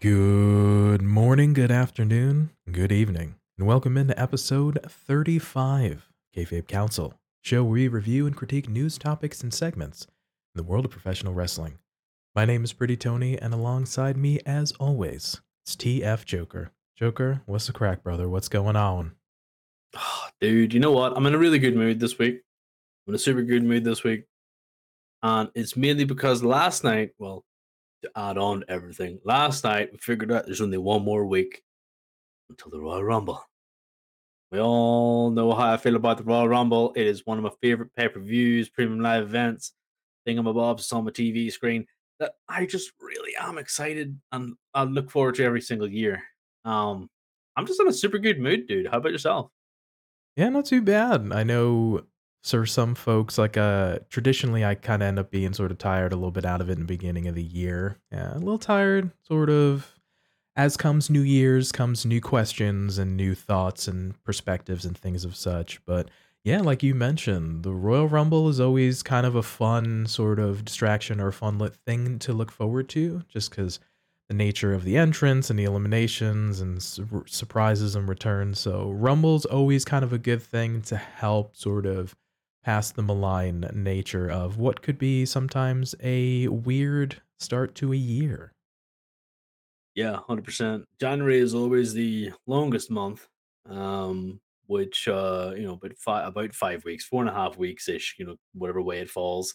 Good morning, good afternoon, good evening, and welcome into episode 35 Kayfabe Kouncil, show where we review and critique news topics and segments in the world of professional wrestling. My name is Pretty Tony, and alongside me, as always, it's TF Joker. Joker, what's the crack, brother? What's going on? Oh, dude, you know what? I'm in a really good mood this week. I'm in a super good mood this week. And it's mainly because last night, well, to add on to everything, last night we figured out there's only one more week until the Royal Rumble. We all know how I feel about the Royal Rumble. It is one of my favorite pay per views, premium live events, thingamabobs on my TV screen that I just really am excited and I look forward to every single year. Um, I'm just in a super good mood, dude. How about yourself? Yeah, not too bad. I know for some folks, like uh traditionally I kind of end up being sort of tired a little bit out of it in the beginning of the year. Yeah, a little tired, sort of. As comes New Year's, comes new questions and new thoughts and perspectives and things of such. But yeah, like you mentioned, the Royal Rumble is always kind of a fun sort of distraction or fun lit thing to look forward to, just because the nature of the entrance and the eliminations and su- surprises and returns. So Rumble's always kind of a good thing to help sort of pass the malign nature of what could be sometimes a weird start to a year. Yeah, hundred percent. January is always the longest month, um, which uh, you know, but five about five weeks, four and a half weeks ish, you know, whatever way it falls.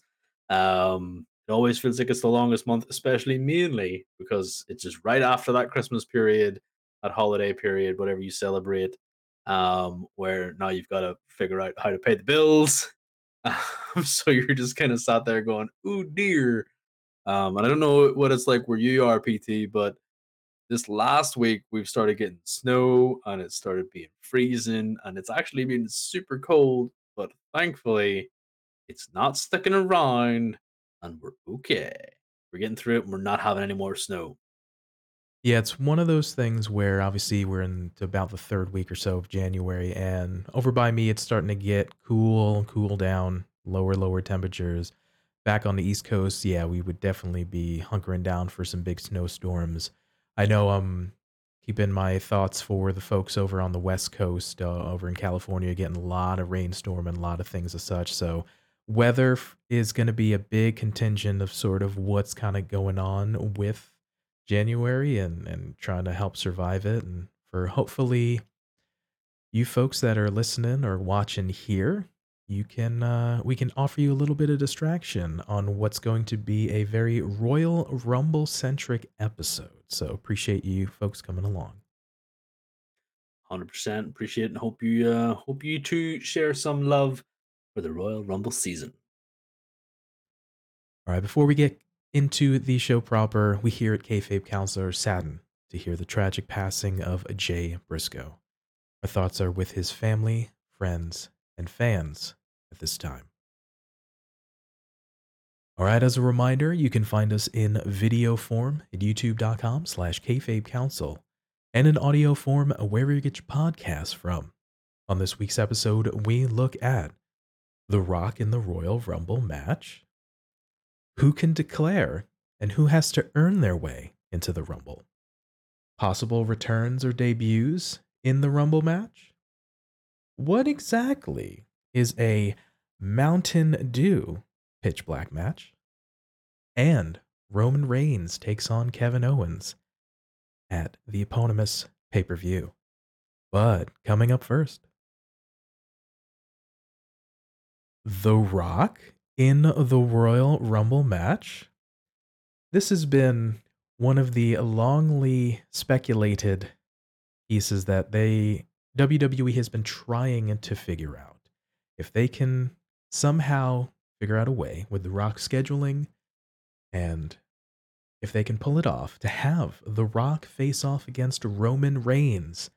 Um, it always feels like it's the longest month, especially mainly because it's just right after that Christmas period, that holiday period, whatever you celebrate. Um, where now you've got to figure out how to pay the bills. Um, so you're just kind of sat there going, "Oh dear." Um, and I don't know what it's like where you are, PT, but this last week we've started getting snow and it started being freezing and it's actually been super cold but thankfully it's not sticking around and we're okay we're getting through it and we're not having any more snow Yeah, it's one of those things where obviously we're into about the third week or so of January, and over by me, it's starting to get cool, cool down, lower, lower temperatures. Back on the East Coast, yeah, we would definitely be hunkering down for some big snowstorms. I know I'm keeping my thoughts for the folks over on the West Coast, uh, over in California, getting a lot of rainstorm and a lot of things as such. So, weather is going to be a big contingent of sort of what's kind of going on with January and and trying to help survive it and for hopefully you folks that are listening or watching here, you can uh we can offer you a little bit of distraction on what's going to be a very Royal Rumble centric episode. So appreciate you folks coming along. 100% appreciate it and hope you uh hope you two share some love for the royal rumble season All right, before we get into the show proper, we here at Kayfabe Counselor saddened to hear the tragic passing of Jay Briscoe. Our thoughts are with his family, friends, and fans at this time. All right, as a reminder, you can find us in video form at youtube.com slash kayfabe kouncil and in audio form wherever you get your podcasts from. On this week's episode, we look at The Rock in the Royal Rumble match, who can declare and who has to earn their way into the Rumble, possible returns or debuts in the Rumble match, what exactly is a Mountain Dew pitch black match? And Roman Reigns takes on Kevin Owens at the eponymous pay per view. But coming up first, The Rock in the Royal Rumble match. This has been one of the longly speculated pieces that they WWE has been trying to figure out. If they can somehow figure out a way with the Rock scheduling and if they can pull it off to have The Rock face off against Roman Reigns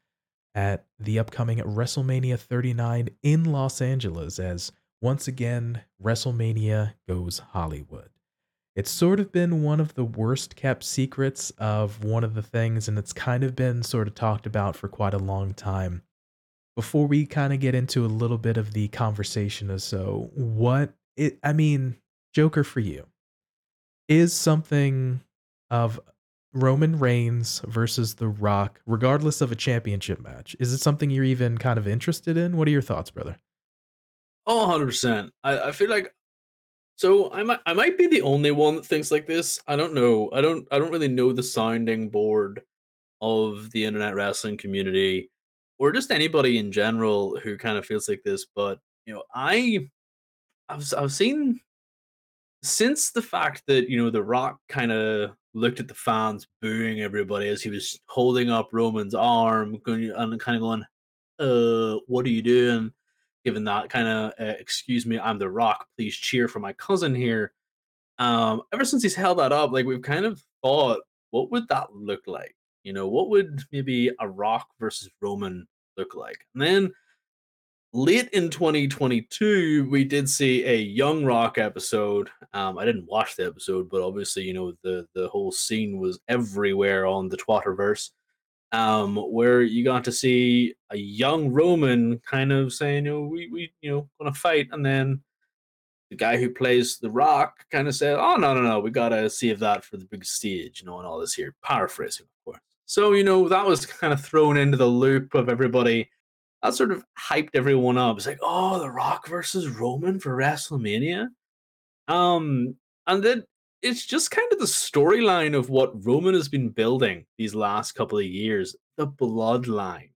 at the upcoming WrestleMania 39 in Los Angeles as once again WrestleMania goes Hollywood. It's sort of been one of the worst kept secrets of one of the things, and it's kind of been sort of talked about for quite a long time before we kind of get into a little bit of the conversation of so what it I mean, Joker for you is something of Roman Reigns versus The Rock, regardless of a championship match. Is it something you're even kind of interested in? What are your thoughts, brother? Oh, 100%. I, I feel like so I might I might be the only one that thinks like this. I don't know. I don't I don't really know the sounding board of the internet wrestling community or just anybody in general who kind of feels like this, but you know, I I've I've seen since the fact that you know the Rock kind of looked at the fans booing everybody as he was holding up Roman's arm and kind of going, "Uh, what are you doing?" Given that kind of, uh, "Excuse me, I'm the Rock. Please cheer for my cousin here." Um, ever since he's held that up, like we've kind of thought, what would that look like? You know, what would maybe a Rock versus Roman look like? And then late in 2022, we did see a Young Rock episode. Um, I didn't watch the episode, but obviously, you know, the the whole scene was everywhere on the Twatterverse. Um, where you got to see a young Roman kind of saying, "You know, we we you know gonna fight," and then the guy who plays the Rock kind of said, "Oh no no no, we gotta save that for the big stage," you know, and all this here, paraphrasing, of course. So you know that was kind of thrown into the loop of everybody that sort of hyped everyone up. It's like, oh, The Rock versus Roman for WrestleMania. Um, and then it's just kind of the storyline of what Roman has been building these last couple of years. The bloodline.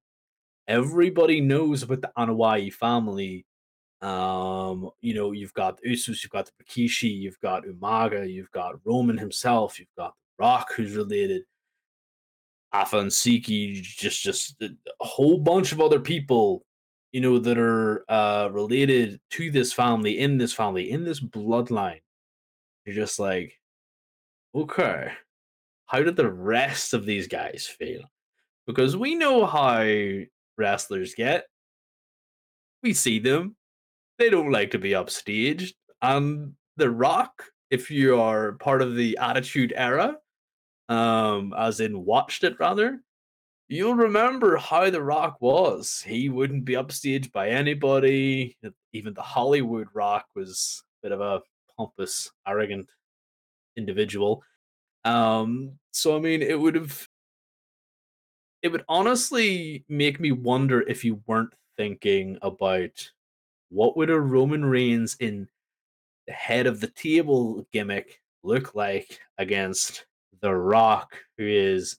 Everybody knows about the Anoa'i family. Um, you know, you've got Usos, you've got the Rikishi, you've got Umaga, you've got Roman himself, you've got Rock, who's related. Afansiki, just just a whole bunch of other people, you know, that are uh, related to this family, in this family, in this bloodline. You're just like, okay, how did the rest of these guys fail? Because we know how wrestlers get. We see them. They don't like to be upstaged. And The Rock, if you are part of the Attitude Era, um, as in watched it rather, you'll remember how The Rock was. He wouldn't be upstaged by anybody. Even the Hollywood Rock was a bit of a pompous, arrogant individual. Um, so I mean, it would have. It would honestly make me wonder if you weren't thinking about what would a Roman Reigns in the head of the table gimmick look like against the Rock, who is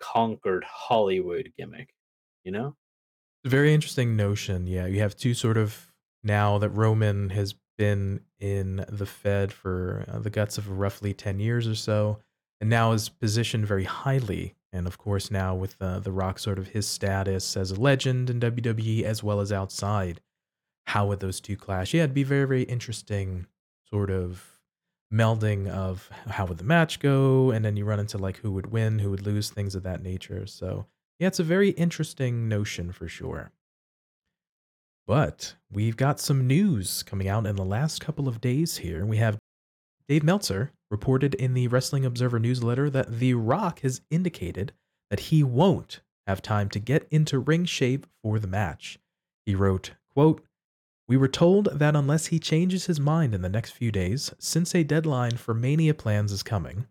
conquered Hollywood gimmick. You know, very interesting notion. Yeah, you have two sort of now that Roman has been in the Fed for uh, the guts of roughly ten years or so, and now is positioned very highly. And of course, now with uh, the Rock, sort of his status as a legend in WWE as well as outside, how would those two clash? Yeah, it'd be very, very interesting, sort of melding of how would the match go and then you run into like who would win who would lose things of that nature so yeah it's a very interesting notion for sure but we've got some news coming out in the last couple of days here. We have dave meltzer reported in the wrestling observer newsletter that the rock has indicated that he won't have time to get into ring shape for the match. He wrote quote we were told that unless he changes his mind in the next few days, since a deadline for Mania plans is coming,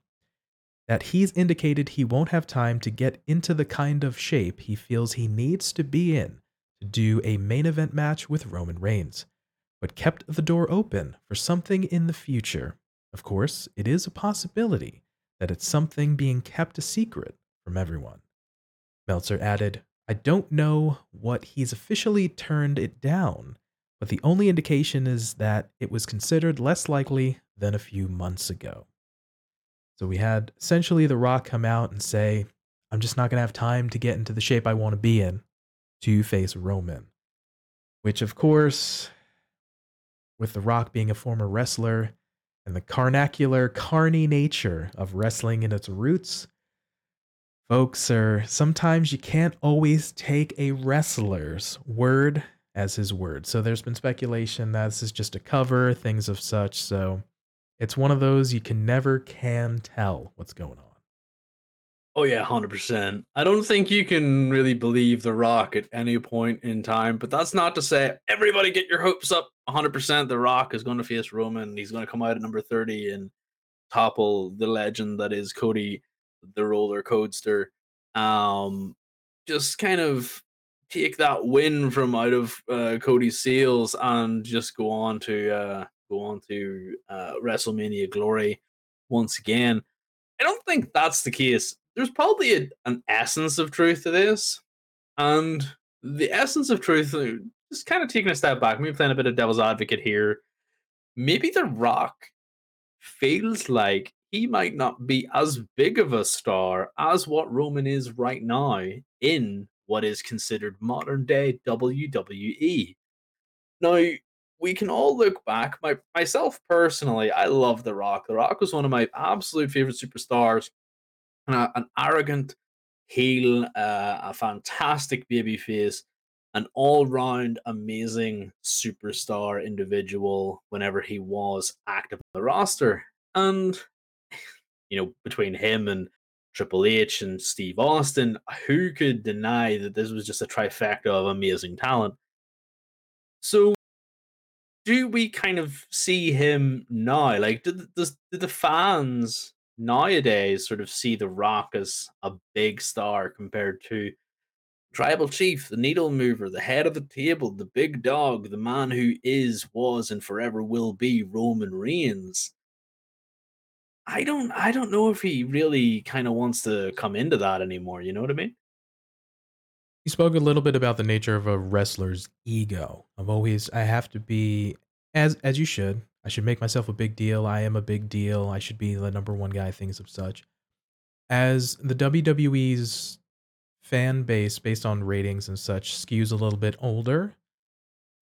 that he's indicated he won't have time to get into the kind of shape he feels he needs to be in to do a main event match with Roman Reigns, but kept the door open for something in the future. Of course, it is a possibility that it's something being kept a secret from everyone. Meltzer added, I don't know what he's officially turned it down but the only indication is that it was considered less likely than a few months ago. So we had essentially The Rock come out and say, I'm just not going to have time to get into the shape I want to be in to face Roman. Which, of course, with The Rock being a former wrestler and the carnacular, carny nature of wrestling in its roots, folks are sometimes you can't always take a wrestler's word as his word. So there's been speculation that this is just a cover, things of such. So it's one of those you can never can tell what's going on. Oh yeah, hundred percent. I don't think you can really believe The Rock at any point in time, but that's not to say everybody get your hopes up 100% The Rock is going to face Roman. He's going to come out at number 30 and topple the legend that is Cody the Roller Coaster. Um, just kind of take that win from out of uh, Cody's seals and just go on to uh, go on to uh, WrestleMania glory once again. I don't think that's the case. There's probably a, an essence of truth to this, and the essence of truth, uh, just kind of taking a step back, maybe playing a bit of devil's advocate here. Maybe The Rock feels like he might not be as big of a star as what Roman is right now in what is considered modern day WWE. Now, we can all look back. My myself personally, I love The Rock. The Rock was one of my absolute favorite superstars. Uh, an arrogant heel, uh, a fantastic baby face, an all-round amazing superstar individual whenever he was active on the roster. And you know, between him and Triple H and Steve Austin, who could deny that this was just a trifecta of amazing talent? So, do we kind of see him now? Like, do, does, do the fans nowadays sort of see The Rock as a big star compared to Tribal Chief, the needle mover, the head of the table, the big dog, the man who is, was, and forever will be Roman Reigns? I don't I don't know if he really kind of wants to come into that anymore, you know what I mean? He spoke a little bit about the nature of a wrestler's ego. I've always I have to be as as you should. I should make myself a big deal. I am a big deal. I should be the number one guy, things of such. As the WWE's fan base, based on ratings and such, skews a little bit older,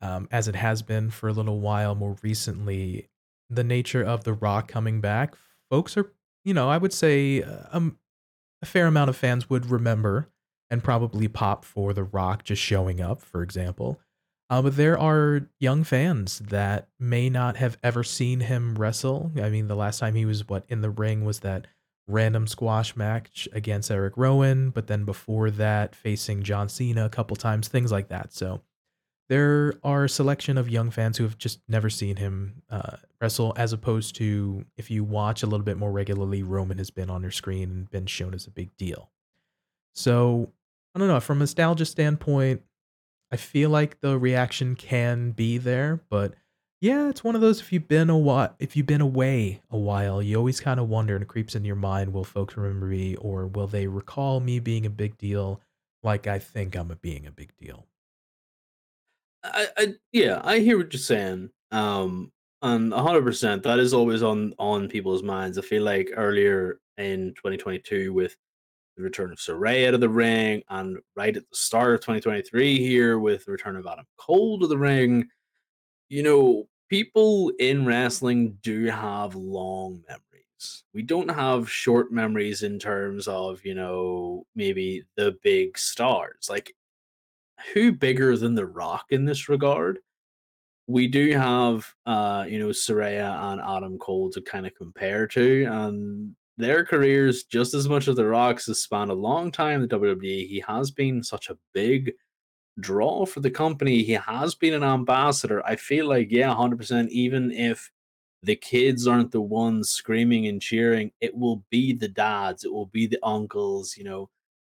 um, as it has been for a little while more recently, the nature of The Rock coming back folks are, you know, I would say uh, um, a fair amount of fans would remember and probably pop for The Rock just showing up, for example. Uh, but there are young fans that may not have ever seen him wrestle. I mean, the last time he was what in the ring was that random squash match against Eric Rowan, but then before that, facing John Cena a couple times, things like that. So there are a selection of young fans who have just never seen him uh, wrestle, as opposed to if you watch a little bit more regularly, Roman has been on your screen and been shown as a big deal. So I don't know. From a nostalgia standpoint, I feel like the reaction can be there, but yeah, it's one of those. If you've been a while, if you've been away a while, you always kind of wonder and it creeps into your mind: Will folks remember me, or will they recall me being a big deal, like I think I'm a being a big deal? I, I yeah, I hear what you're saying. Um, and hundred percent, that is always on on people's minds. I feel like earlier in 2022 with the return of Saraya out of the ring, and right at the start of 2023 here with the return of Adam Cole to the ring, you know, people in wrestling do have long memories. We don't have short memories in terms of, you know, maybe the big stars. Like who bigger than The Rock in this regard? We do have, uh, you know, Saraya and Adam Cole to kind of compare to, and their careers, just as much as The Rock's, has spanned a long time in the WWE. He has been such a big draw for the company. He has been an ambassador. I feel like, yeah, 100%, even if the kids aren't the ones screaming and cheering, it will be the dads, it will be the uncles, you know,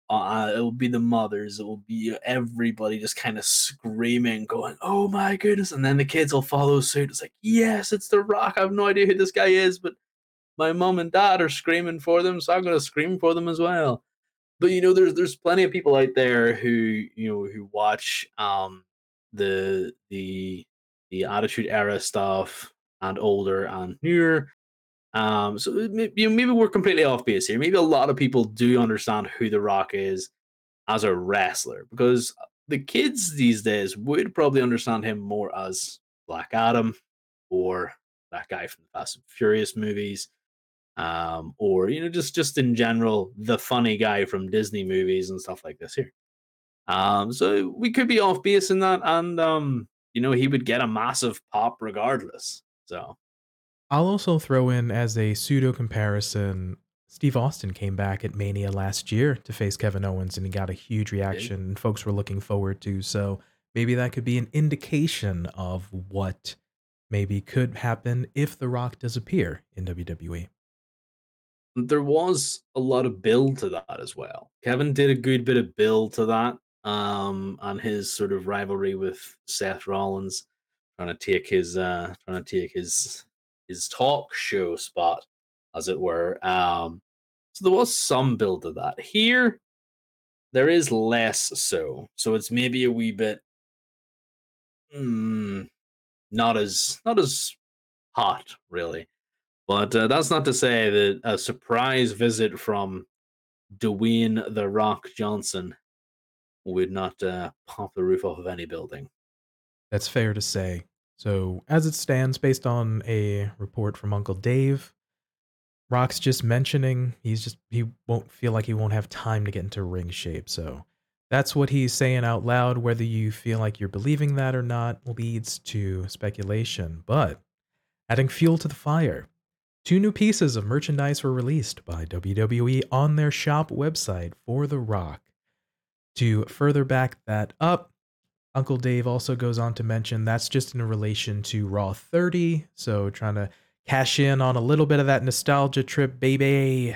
uh, it will be the mothers, it will be everybody just kind of screaming, going, "Oh my goodness!" And then the kids will follow suit. It's like, "Yes, it's The Rock." I have no idea who this guy is, but my mom and dad are screaming for them, so I'm going to scream for them as well. But you know, there's there's plenty of people out there who you know who watch um the the the Attitude Era stuff and older and newer um, so uh, maybe, maybe we're completely off base here. Maybe a lot of people do understand who The Rock is as a wrestler because the kids these days would probably understand him more as Black Adam or that guy from the Fast and Furious movies, um, or you know just just in general the funny guy from Disney movies and stuff like this here. Um, so we could be off base in that, and um, you know he would get a massive pop regardless. So I'll also throw in as a pseudo comparison. Steve Austin came back at Mania last year to face Kevin Owens, and he got a huge reaction. And folks were looking forward to. So maybe that could be an indication of what maybe could happen if The Rock does appear in WWE. There was a lot of build to that as well. Kevin did a good bit of build to that, um, on his sort of rivalry with Seth Rollins, trying to take his uh trying to take his his talk show spot, as it were. Um, so there was some build to that. Here, there is less so. So it's maybe a wee bit mm, not as not as hot, really. But uh, that's not to say that a surprise visit from Dwayne the Rock Johnson would not uh, pop the roof off of any building. That's fair to say. So, as it stands, based on a report from Uncle Dave, Rock's just mentioning he's just he won't feel like he won't have time to get into ring shape. So, that's what he's saying out loud. Whether you feel like you're believing that or not leads to speculation. But adding fuel to the fire, two new pieces of merchandise were released by WWE on their shop website for The Rock. To further back that up, Uncle Dave also goes on to mention that's just in relation to Raw 30, so trying to cash in on a little bit of that nostalgia trip, baby.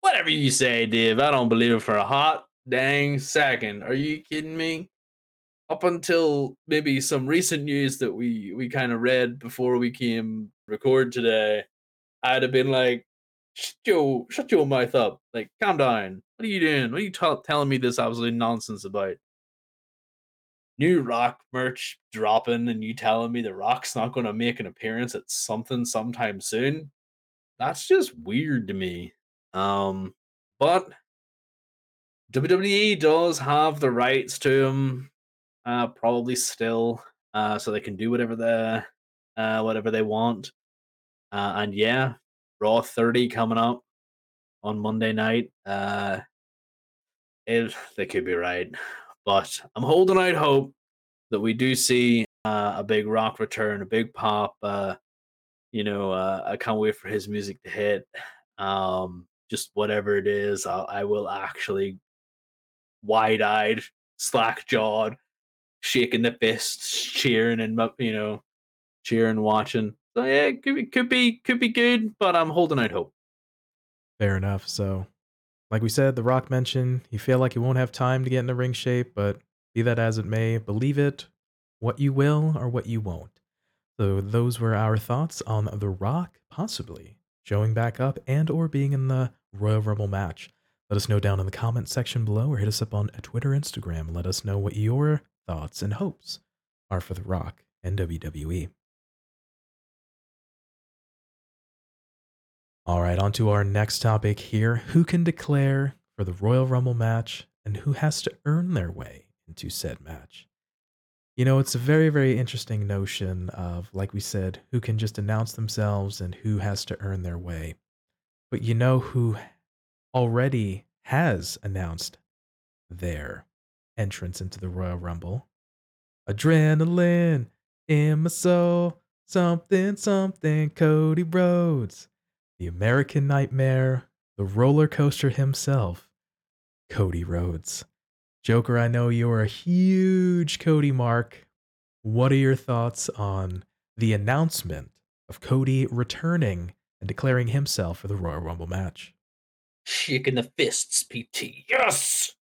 Whatever you say, Dave, I don't believe it for a hot dang second. Are you kidding me? Up until maybe some recent news that we we kind of read before we came record today, I'd have been like, shut your shut your mouth up. Like, calm down. What are you doing? What are you t- telling me this absolute nonsense about? New Rock merch dropping, and you telling me the Rock's not going to make an appearance at something sometime soon? That's just weird to me. Um, but WWE does have the rights to him, uh, probably still, uh, so they can do whatever they, uh, whatever they want. Uh, and yeah, Raw 30 coming up on Monday night. Uh, it, they could be right, but I'm holding out hope that we do see uh, a big rock return, a big pop. Uh, you know, uh, I can't wait for his music to hit. Um, just whatever it is, I'll, I will actually wide eyed, slack jawed, shaking the fists, cheering and you know, cheering, watching. So yeah, could be, could be, could be good, but I'm holding out hope. Fair enough. So, like we said, The Rock mentioned he feel like he won't have time to get into ring shape, but be that as it may, believe it, what you will or what you won't. So those were our thoughts on The Rock possibly showing back up and or being in the Royal Rumble match. Let us know down in the comment section below or hit us up on Twitter, Instagram. Let us know what your thoughts and hopes are for The Rock and WWE. All right, on to our next topic here. Who can declare for the Royal Rumble match and who has to earn their way into said match? You know, it's a very, very interesting notion of, like we said, who can just announce themselves and who has to earn their way. But you know who already has announced their entrance into the Royal Rumble? Adrenaline in my soul, something, something, Cody Rhodes, the American Nightmare, the roller coaster himself, Cody Rhodes. Joker, I know you're a huge Cody mark. What are your thoughts on the announcement of Cody returning and declaring himself for the Royal Rumble match? Shaking the fists, PT. Yes!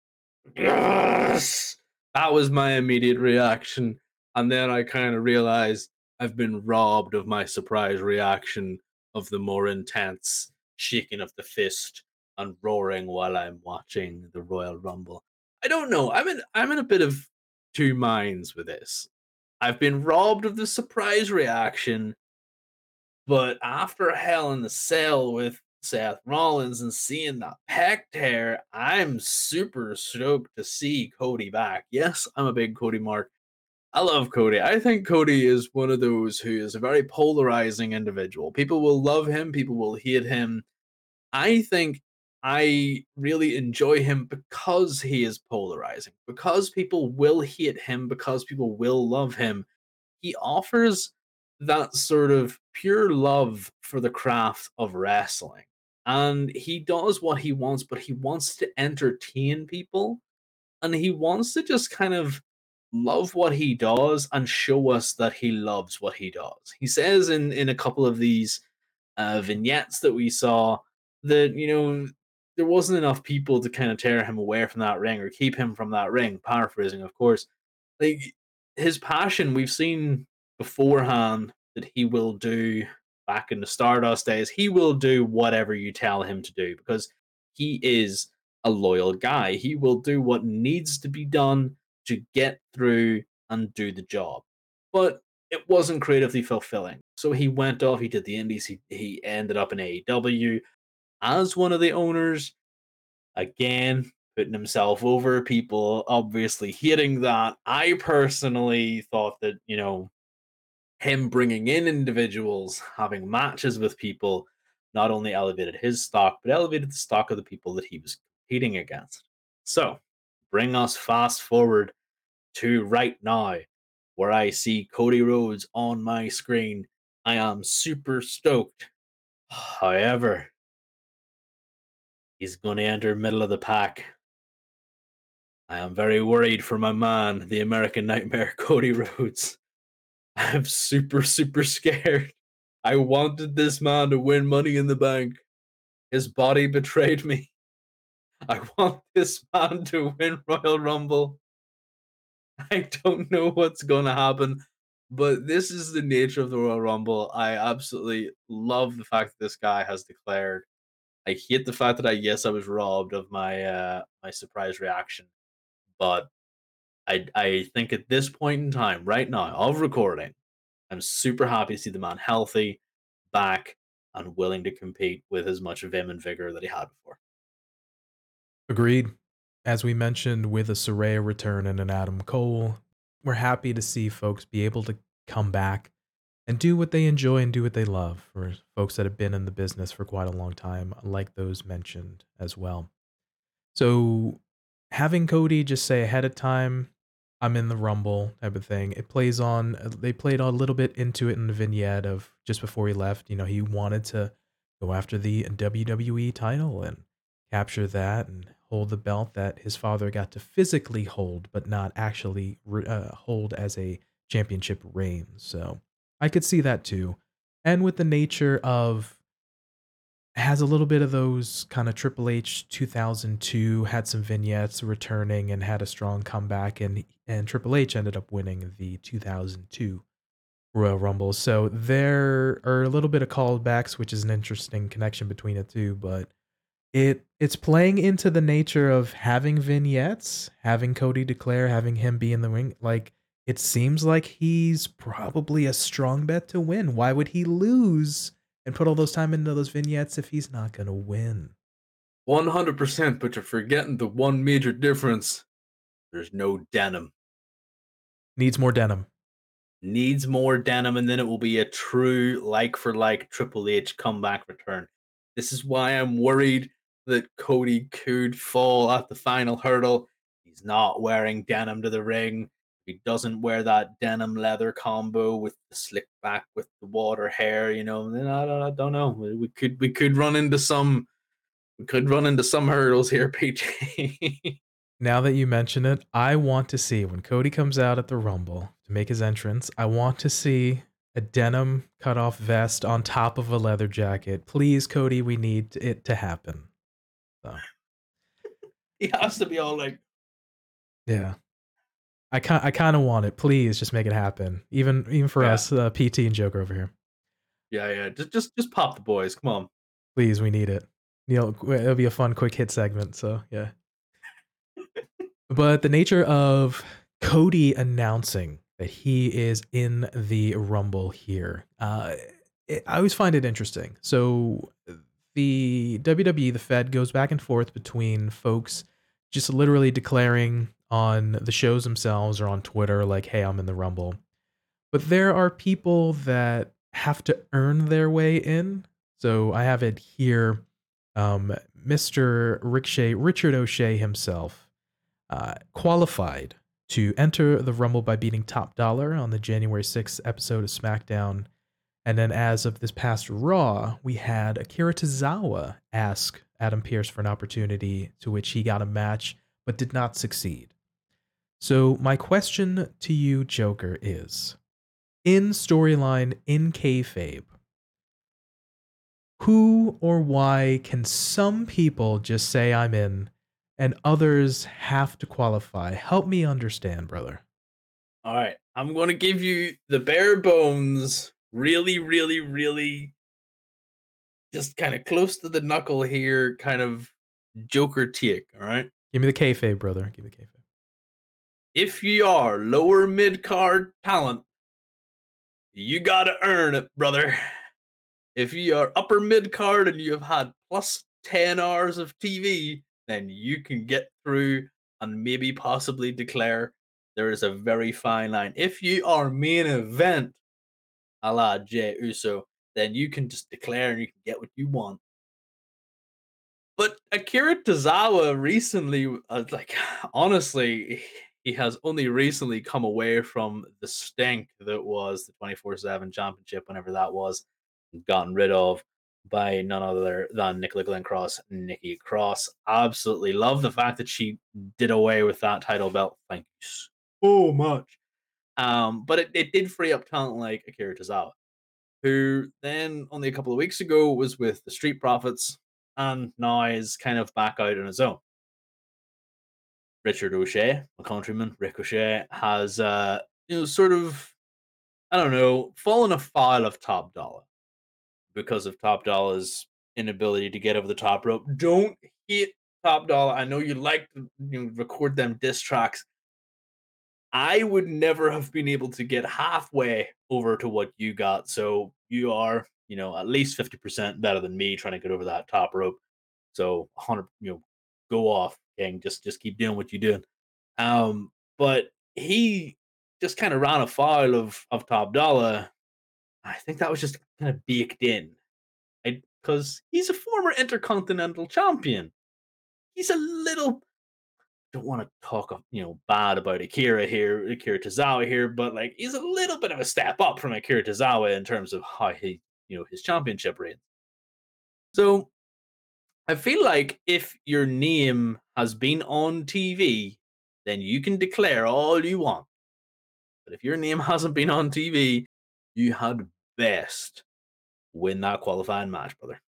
Yes! That was my immediate reaction. And then I kind of realized I've been robbed of my surprise reaction of the more intense shaking of the fist and roaring while I'm watching the Royal Rumble. I don't know. I'm in I'm in a bit of two minds with this. I've been robbed of the surprise reaction, but after Hell in the Cell with Seth Rollins and seeing that pec tear, I'm super stoked to see Cody back. Yes, I'm a big Cody mark. I love Cody. I think Cody is one of those who is a very polarizing individual. People will love him, people will hate him. I think I really enjoy him because he is polarizing, because people will hate him, because people will love him. He offers that sort of pure love for the craft of wrestling. And he does what he wants, but he wants to entertain people. And he wants to just kind of love what he does and show us that he loves what he does. He says in in a couple of these uh, vignettes that we saw that you know there wasn't enough people to kind of tear him away from that ring or keep him from that ring. Paraphrasing, of course, like his passion we've seen beforehand that he will do back in the Stardust days. He will do whatever you tell him to do because he is a loyal guy. He will do what needs to be done to get through and do the job. But it wasn't creatively fulfilling. So he went off, he did the indies, he, he ended up in AEW as one of the owners. Again, putting himself over people, obviously hating that. I personally thought that, you know, him bringing in individuals, having matches with people, not only elevated his stock, but elevated the stock of the people that he was competing against. So, bring us fast forward to right now, where I see Cody Rhodes on my screen. I am super stoked. However, he's going to enter middle of the pack. I am very worried for my man, the American Nightmare, Cody Rhodes. I'm super, super scared. I wanted this man to win money in the bank. His body betrayed me. I want this man to win Royal Rumble. I don't know what's going to happen, but this is the nature of the Royal Rumble. I absolutely love the fact that this guy has declared. I hate the fact that I yes I was robbed of my uh my surprise reaction, but I I think at this point in time, right now, of recording, I'm super happy to see the man healthy, back, and willing to compete with as much vim and vigor that he had before. Agreed. As we mentioned, with a Saraya return and an Adam Cole, we're happy to see folks be able to come back and do what they enjoy and do what they love for folks that have been in the business for quite a long time, like those mentioned as well. So, having Cody just say ahead of time, I'm in the Rumble type of thing, it plays on, they played a little bit into it in the vignette of just before he left. You know, he wanted to go after the WWE title and capture that and hold the belt that his father got to physically hold, but not actually uh, hold as a championship reign. So I could see that too. And with the nature of has a little bit of those kind of Triple H 2002 had some vignettes returning and had a strong comeback and and Triple H ended up winning the 2002 Royal Rumble. So there are a little bit of callbacks which is an interesting connection between the two, but it it's playing into the nature of having vignettes, having Cody declare, having him be in the ring. Like it seems like he's probably a strong bet to win. Why would he lose and put all those time into those vignettes if he's not gonna win? One hundred percent, but you're forgetting the one major difference. There's no denim. Needs more denim. Needs more denim, and then it will be a true like for like Triple H comeback return. This is why I'm worried that Cody could fall at the final hurdle. He's not wearing denim to the ring. He doesn't wear that denim leather combo with the slick back with the water hair, you know. I don't, I don't know. We could we could run into some we could run into some hurdles here, PJ. Now that you mention it, I want to see when Cody comes out at the Rumble to make his entrance. I want to see a denim cutoff vest on top of a leather jacket. Please, Cody, we need it to happen. So. he has to be all like, yeah. I kind I kind of want it. Please, just make it happen. Even even for yeah. us, uh, PT and Joker over here. Yeah, yeah. Just just just pop the boys. Come on. Please, we need it. Neil, it'll be a fun, quick hit segment. So yeah. But the nature of Cody announcing that he is in the Rumble here, uh, it, I always find it interesting. So the WWE, the Fed, goes back and forth between folks just literally declaring on the shows themselves or on Twitter, like, hey, I'm in the Rumble. But there are people that have to earn their way in. So I have it here. Um, Mr. Ricochet, Richard O'Shea himself, uh, qualified to enter the Rumble by beating Top Dolla on the January 6th episode of SmackDown and then as of this past Raw, we had Akira Tozawa ask Adam Pearce for an opportunity to which he got a match but did not succeed. So, my question to you, Joker, is in storyline, in kayfabe, who or why can some people just say I'm in and others have to qualify? Help me understand, brother. All right, I'm going to give you the bare bones, really, really, really just kind of close to the knuckle here, kind of Joker take. All right. Give me the kayfabe, brother. Give me the kayfabe. If you are lower mid card talent, you got to earn it, brother. If you are upper mid card and you have had plus 10 hours of TV, then you can get through and maybe possibly declare there is a very fine line. If you are main event, a la Uso, then you can just declare and you can get what you want. But Akira Tozawa recently, uh, like honestly, he has only recently come away from the stink that was the 24 7 championship, whenever that was, gotten rid of by none other than Nicola Glencross, Nikki Cross. Absolutely love the fact that she did away with that title belt. Thank you so much. Um, but it, it did free up talent like Akira Tozawa, who then only a couple of weeks ago was with the Street Profits and now is kind of back out on his own. Richard O'Shea, a countryman, Ricochet, has uh, you know, sort of I don't know, fallen afoul of Top Dolla because of Top Dolla's inability to get over the top rope. Don't hit Top Dolla. I know you like to you know, record them diss tracks. I would never have been able to get halfway over to what you got. So you are, you know, at least 50% better than me trying to get over that top rope. So 100, you know, go off and just just keep doing what you're doing. Um, but he just kind of ran afoul of of Top Dolla. I think that was just kind of baked in, because he's a former intercontinental champion. He's a little. Don't want to talk, you know, bad about Akira here, Akira Tozawa here, but like he's a little bit of a step up from Akira Tozawa in terms of how he, you know, his championship reign. So I feel like if your name has been on TV, then you can declare all you want. But if your name hasn't been on TV, you had best win that qualifying match, brother.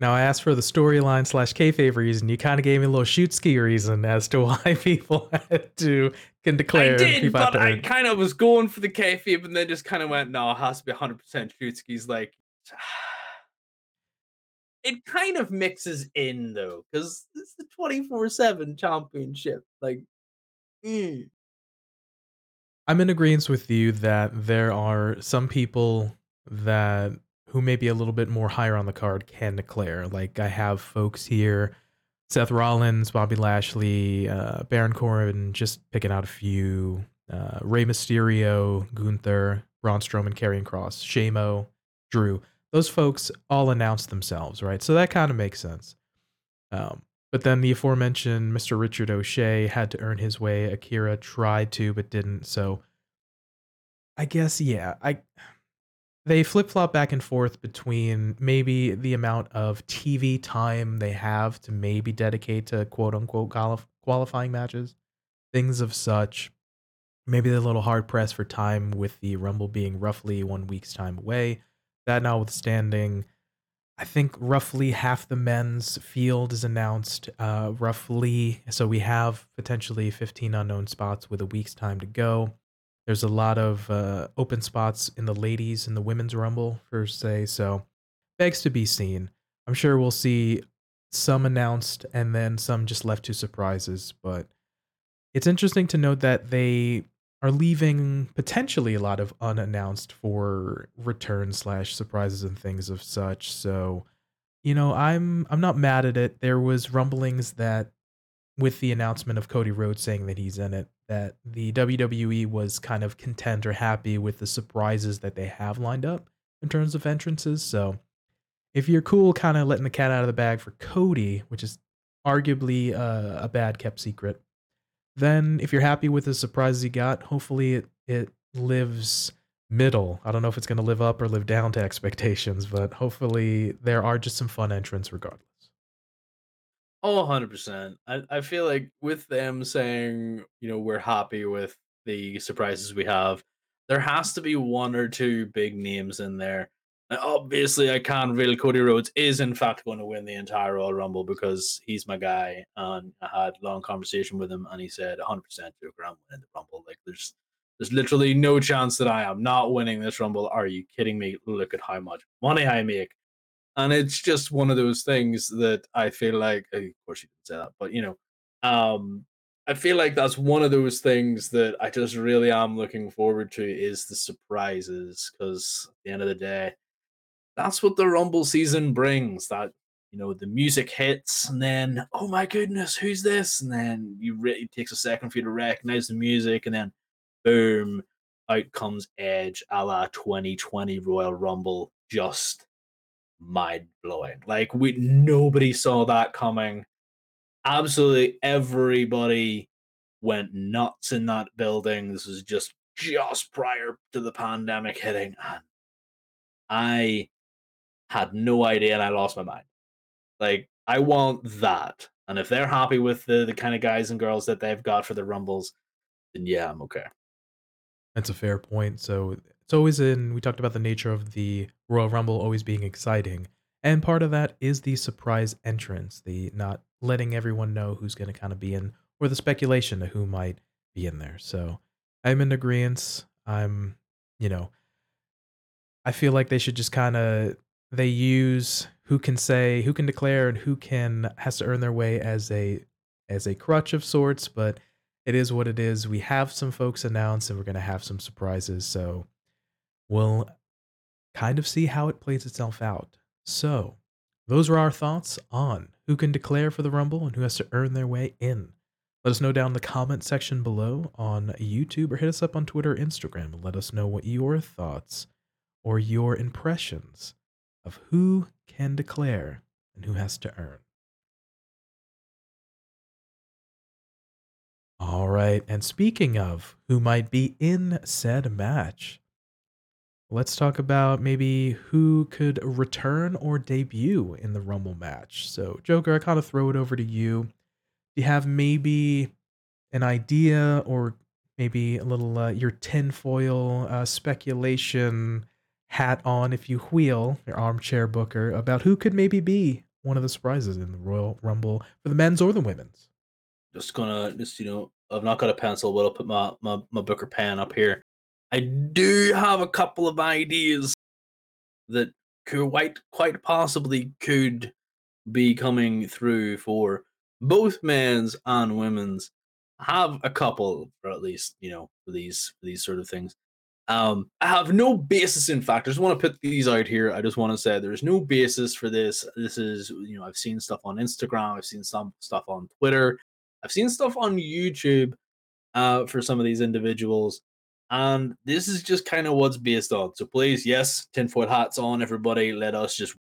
Now I asked for the storyline slash kayfabe reason. You kind of gave me a little shoot ski reason as to why people had to can declare. I did, but I kind of was going for the kayfabe, and then just kind of went, no, it has to be 100 percent shoot skis. Like it kind of mixes in though, because it's the 24 7 championship. Like, mm. I'm in agreement with you that there are some people that who may be a little bit more higher on the card can declare. Like I have folks here, Seth Rollins, Bobby Lashley, uh, Baron Corbin, just picking out a few. Uh, Rey Mysterio, Gunther, Braun Strowman, Karrion Kross, Shamo, Drew those folks all announced themselves, right? So that kind of makes sense. Um, but then the aforementioned Mr. Richard O'Shea had to earn his way. Akira tried to, but didn't. So I guess, yeah, I they flip flop back and forth between maybe the amount of TV time they have to maybe dedicate to quote unquote qualifying matches, things of such. Maybe they're a little hard pressed for time with the Rumble being roughly one week's time away. That notwithstanding, I think roughly half the men's field is announced. Uh, roughly, so we have potentially 15 unknown spots with a week's time to go. There's a lot of uh, open spots in the ladies and the women's rumble, per se. So, begs to be seen. I'm sure we'll see some announced and then some just left to surprises. But it's interesting to note that they are leaving potentially a lot of unannounced for return slash surprises and things of such. So, you know, I'm I'm not mad at it. There was rumblings that with the announcement of Cody Rhodes saying that he's in it, that the WWE was kind of content or happy with the surprises that they have lined up in terms of entrances. So, if you're cool, kind of letting the cat out of the bag for Cody, which is arguably uh, a bad kept secret, then if you're happy with the surprises you got, hopefully it it lives middle. I don't know if it's going to live up or live down to expectations, but hopefully there are just some fun entrants regardless. Oh, 100%. I I feel like with them saying, you know, we're happy with the surprises we have, there has to be 1 or 2 big names in there. Obviously, I can't reveal Cody Rhodes is in fact gonna win the entire Royal Rumble because he's my guy, and I had a long conversation with him, and he said 100% Joker, I'm winning the Rumble. Like, there's there's literally no chance that I am not winning this Rumble. Are you kidding me? Look at how much money I make. And it's just one of those things that I feel like of course you didn't say that, but, you know, um, I feel like that's one of those things that I just really am looking forward to is the surprises because at the end of the day, that's what the Rumble season brings, that, you know, the music hits and then, "Oh my goodness, who's this?" And then you re it takes a second for you to recognize the music, and then boom, out comes Edge a la 2020 Royal Rumble, just mind-blowing. Like, we nobody saw that coming. Absolutely everybody went nuts in that building. This was just just prior to the pandemic hitting, and I had no idea, and I lost my mind. Like, I want that, and if they're happy with the the kinda guys and girls that they've got for the Rumbles, then yeah, I'm okay. That's a fair point. So it's always in we talked about the nature of the Royal Rumble always being exciting, and part of that is the surprise entrance, the not letting everyone know who's gonna kinda be in or the speculation of who might be in there. So I'm in agreement. I'm you know I feel like they should just kinda they use who can say who can declare and who can has to earn their way as a as a crutch of sorts, but it is what it is. We have some folks announced, and we're gonna have some surprises, so we'll kind of see how it plays itself out. So, those are our thoughts on who can declare for the Rumble and who has to earn their way in. Let us know down in the comment section below on YouTube or hit us up on Twitter or Instagram and let us know what your thoughts or your impressions of who can declare and who has to earn. All right, and speaking of who might be in said match, let's talk about maybe who could return or debut in the Rumble match. So, Joker, I kind of throw it over to you. Do you have maybe an idea or maybe a little uh, your tinfoil uh, speculation hat on, if you wheel, your armchair booker, about who could maybe be one of the surprises in the Royal Rumble for the men's or the women's? Just gonna just, you know, I've not got a pencil, but I'll put my my my Booker pen up here. I do have a couple of ideas that could quite quite possibly could be coming through for both men's and women's. I have a couple, or at least, you know, for these for these sort of things. Um, I have no basis in fact. I just want to put these out here. I just want to say there's no basis for this. This is, you know, I've seen stuff on Instagram, I've seen some stuff on Twitter, I've seen stuff on YouTube uh, for some of these individuals, and this is just kind of what's based on. So please, yes, tinfoil hats on, everybody. Let us just,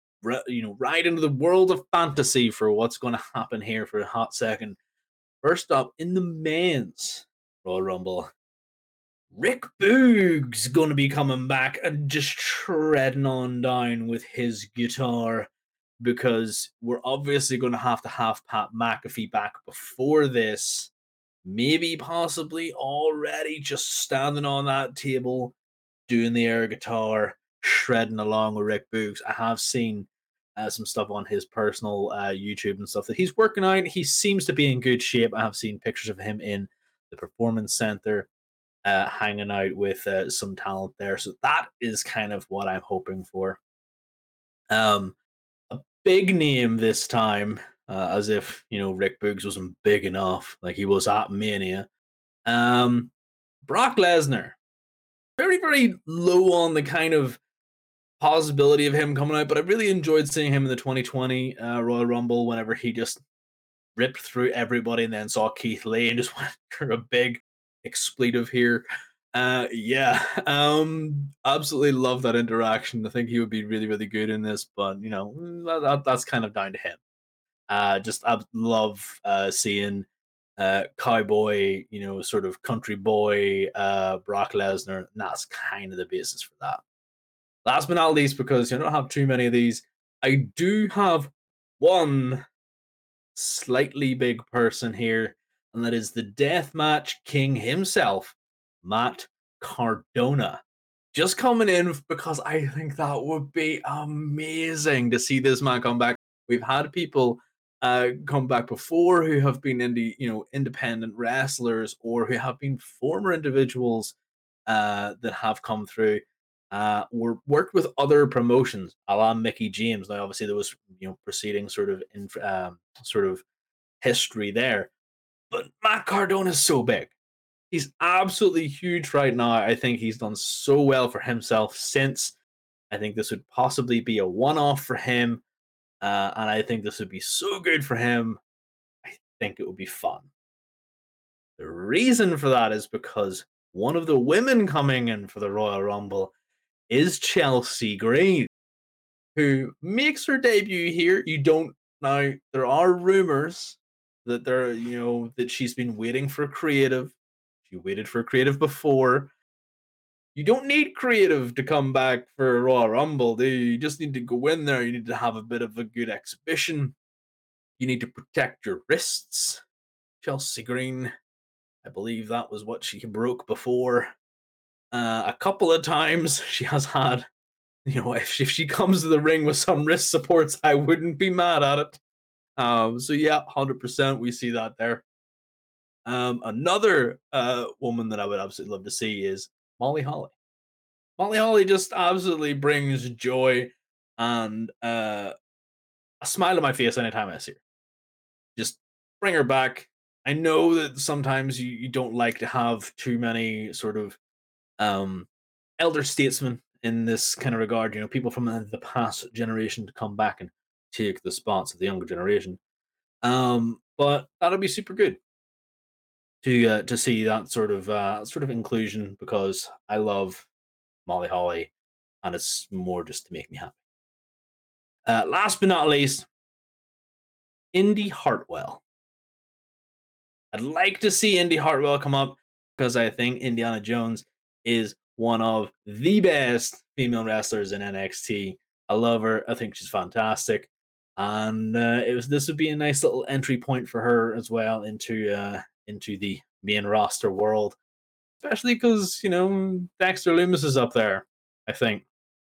you know, ride into the world of fantasy for what's going to happen here for a hot second. First up, in the men's Royal Rumble, Rick Boogs to be coming back and just treading on down with his guitar because we're obviously to have to have Pat McAfee back before this. Maybe, possibly already just standing on that table, doing the air guitar, shredding along with Rick Boogs. I have seen uh, some stuff on his personal uh, YouTube and stuff that he's working out. He seems to be in good shape. I have seen pictures of him in the performance center uh, hanging out with uh, some talent there. So that is kind of what I'm hoping for. Um, a big name this time, uh, as if you know Rick Boogs wasn't big enough, like he was at Mania. Um, Brock Lesnar, very very low on the kind of possibility of him coming out, but I really enjoyed seeing him in the 2020 uh, Royal Rumble whenever he just ripped through everybody and then saw Keith Lee and just went for a big expletive here. Uh, yeah, um, absolutely love that interaction. I think he would be really, really good in this, but you know, that, that, that's kind of down to him. Uh, just I love uh, seeing uh, cowboy, you know, sort of country boy, uh, Brock Lesnar. And that's kind of the basis for that. Last but not least, because you don't have too many of these, I do have one slightly big person here, and that is the deathmatch king himself, Matt Cardona. Just coming in because I think that would be amazing to see this man come back. We've had people uh, come back before who have been indie, you know, independent wrestlers or who have been former individuals uh, that have come through uh, or worked with other promotions, a la Mickie James. Now, obviously, there was you know preceding sort of in, um, sort of history there, but Matt Cardona is so big. He's absolutely huge right now. I think he's done so well for himself since. I think this would possibly be a one-off for him, uh, and I think this would be so good for him. I think it would be fun. The reason for that is because one of the women coming in for the Royal Rumble is Chelsea Green, who makes her debut here. You don't now. There are rumors that there, you know, that she's been waiting for creative. She waited for creative before. You don't need creative to come back for a Royal Rumble, do you? You just need to go in there. You need to have a bit of a good exhibition. You need to protect your wrists. Chelsea Green, I believe that was what she broke before. Uh, a couple of times she has had, you know, if, if she comes to the ring with some wrist supports, I wouldn't be mad at it. Um, so yeah, hundred percent, we see that there. Um, another uh, woman that I would absolutely love to see is Molly Holly. Molly Holly just absolutely brings joy and uh, a smile on my face anytime I see her. Just bring her back. I know that sometimes you, you don't like to have too many sort of um, elder statesmen in this kind of regard. You know, people from the past generation to come back and take the spots of the younger generation. Um, but that'll be super good to uh, to see that sort of uh, sort of inclusion because I love Molly Holly, and it's more just to make me happy. Uh, last but not least, Indi Hartwell. I'd like to see Indi Hartwell come up because I think Indiana Jones is one of the best female wrestlers in NXT. I love her. I think she's fantastic, and uh, it was this would be a nice little entry point for her as well into uh, into the main roster world, especially because you know Dexter Lumis is up there. I think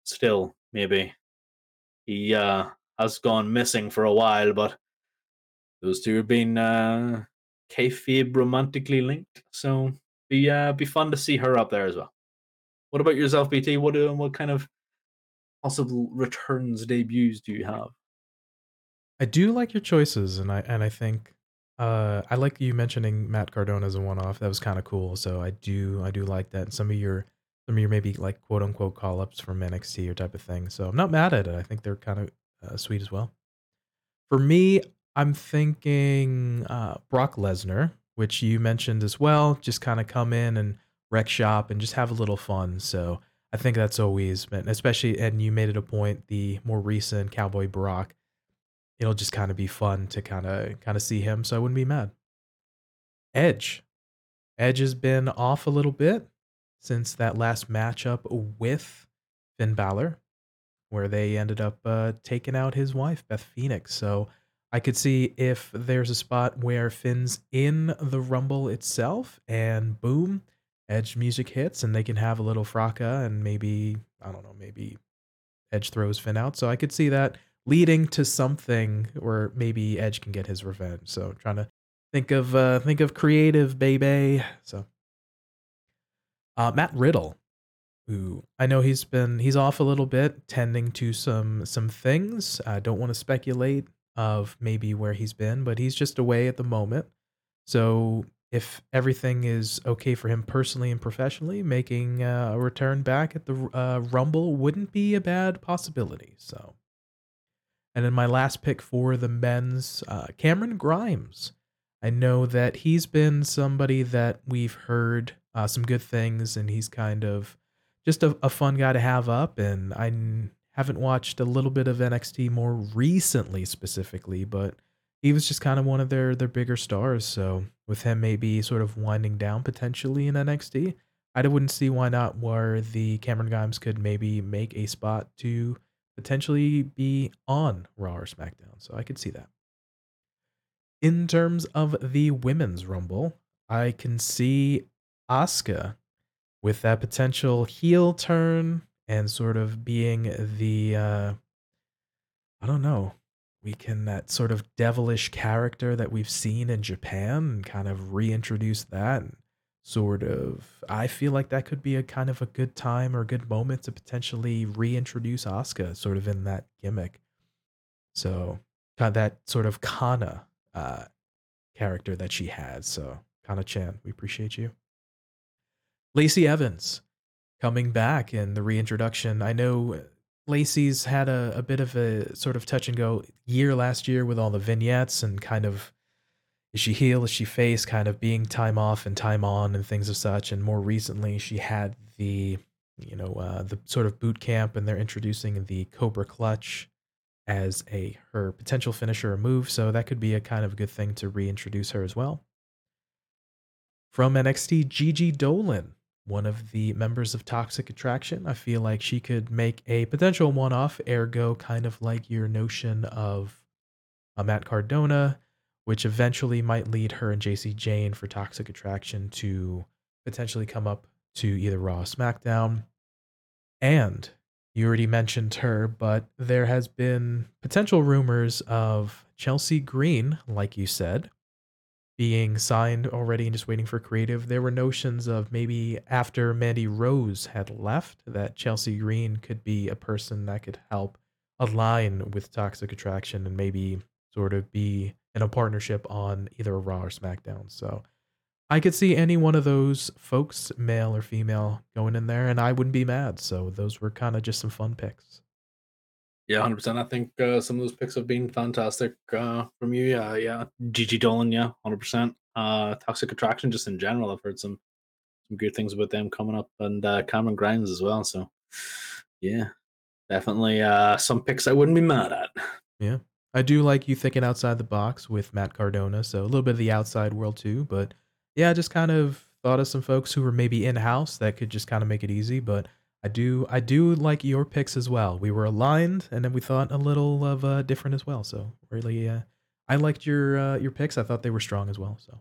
still maybe he uh, has gone missing for a while, but those two have been uh, kayfabe romantically linked, so be uh, be fun to see her up there as well. What about yourself, BT? What uh, what kind of possible returns debuts do you have? I do like your choices, and I and I think uh, I like you mentioning Matt Cardona as a one-off. That was kind of cool. So I do I do like that. And some of your some of your maybe like quote unquote call ups from NXT or type of thing. So I'm not mad at it. I think they're kind of uh, sweet as well. For me, I'm thinking uh, Brock Lesnar which you mentioned as well. Just kind of come in and wreck shop and just have a little fun. So I think that's always been, especially, and you made it a point, the more recent Cowboy Brock, it'll just kind of be fun to kind of kind of see him. So I wouldn't be mad. Edge. Edge has been off a little bit since that last matchup with Finn Balor, where they ended up uh, taking out his wife, Beth Phoenix. So I could see if there's a spot where Finn's in the Rumble itself and boom, Edge music hits and they can have a little fracas and maybe, I don't know, maybe Edge throws Finn out. So I could see that leading to something where maybe Edge can get his revenge. So trying to think of uh think of creative baby. So uh Matt Riddle who I know he's been he's off a little bit tending to some some things. I don't want to speculate of maybe where he's been, but he's just away at the moment. So if everything is okay for him personally and professionally, making uh, a return back at the uh, Rumble wouldn't be a bad possibility. So, and then my last pick for the men's, uh, Cameron Grimes. I know that he's been somebody that we've heard uh, some good things, and he's kind of just a, a fun guy to have up. And I haven't watched a little bit of NXT more recently specifically, but he was just kind of one of their their bigger stars. So with him maybe sort of winding down potentially in NXT, I wouldn't see why not where the Cameron Grimes could maybe make a spot to potentially be on Raw or SmackDown. So I could see that. In terms of the women's rumble, I can see Asuka with that potential heel turn and sort of being the uh I don't know. We can that sort of devilish character that we've seen in Japan and kind of reintroduce that and sort of I feel like that could be a kind of a good time or good moment to potentially reintroduce Asuka sort of in that gimmick. So kind of that sort of Kana uh character that she has. So Kana Chan, we appreciate you. Lacey Evans coming back in the reintroduction. I know Lacey's had a, a bit of a sort of touch and go year last year with all the vignettes and kind of is she heel, is she face, kind of being time off and time on and things of such. And more recently, she had the you know uh, the sort of boot camp, and they're introducing the Cobra Clutch as a her potential finisher move. So that could be a kind of good thing to reintroduce her as well. From NXT, Gigi Dolin one of the members of Toxic Attraction. I feel like she could make a potential one off, ergo, kind of like your notion of a Matt Cardona, which eventually might lead her and Jacy Jayne for Toxic Attraction to potentially come up to either Raw or SmackDown. And you already mentioned her, but there has been potential rumors of Chelsea Green, like you said, being signed already and just waiting for creative. There were notions of maybe after Mandy Rose had left, that Chelsea Green could be a person that could help align with Toxic Attraction and maybe sort of be in a partnership on either a Raw or SmackDown. So I could see any one of those folks, male or female, going in there, and I wouldn't be mad. So those were kind of just some fun picks. Yeah, hundred percent. I think uh, some of those picks have been fantastic uh, from you. Yeah, yeah. Gigi Dolin, yeah, hundred percent. Uh, Toxic Attraction, just in general, I've heard some some good things about them coming up, and uh, Cameron Grimes as well. So, yeah, definitely uh, some picks I wouldn't be mad at. Yeah, I do like you thinking outside the box with Matt Cardona, so a little bit of the outside world too. But yeah, I just kind of thought of some folks who were maybe in house that could just kind of make it easy, but I do I do like your picks as well. We were aligned, and then we thought a little of uh, different as well. So really, uh, I liked your uh, your picks. I thought they were strong as well. So.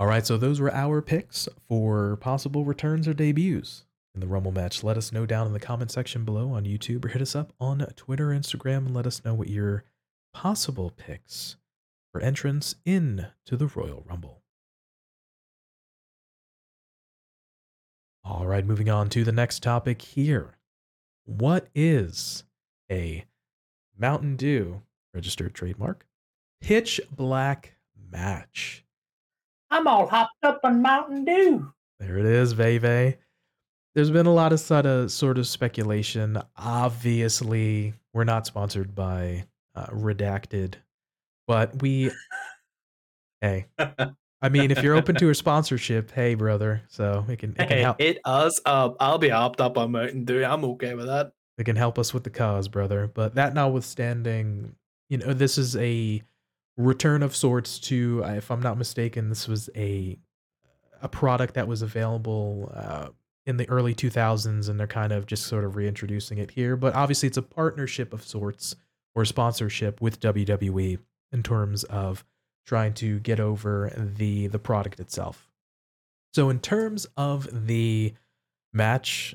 All right, so those were our picks for possible returns or debuts in the Rumble match. Let us know down in the comment section below on YouTube or hit us up on Twitter, Instagram, and let us know what your possible picks for entrance in to the Royal Rumble. All right, moving on to the next topic here. What is a Mountain Dew registered trademark pitch black match? I'm all hopped up on Mountain Dew. There it is, Veve. There's been a lot of sort of, sort of speculation. Obviously, we're not sponsored by uh, Redacted, but we. hey, I mean, if you're open to a sponsorship, hey, brother. So it can, it can Hey, help. hit us up. I'll be hopped up on Mountain Dew. I'm okay with that. It can help us with the cause, brother. But that notwithstanding, you know, this is a return of sorts to, uh, if I'm not mistaken, this was a a product that was available uh, in the early 2000s, and they're kind of just sort of reintroducing it here. But obviously, it's a partnership of sorts or sponsorship with WWE in terms of trying to get over the the product itself. So in terms of the match,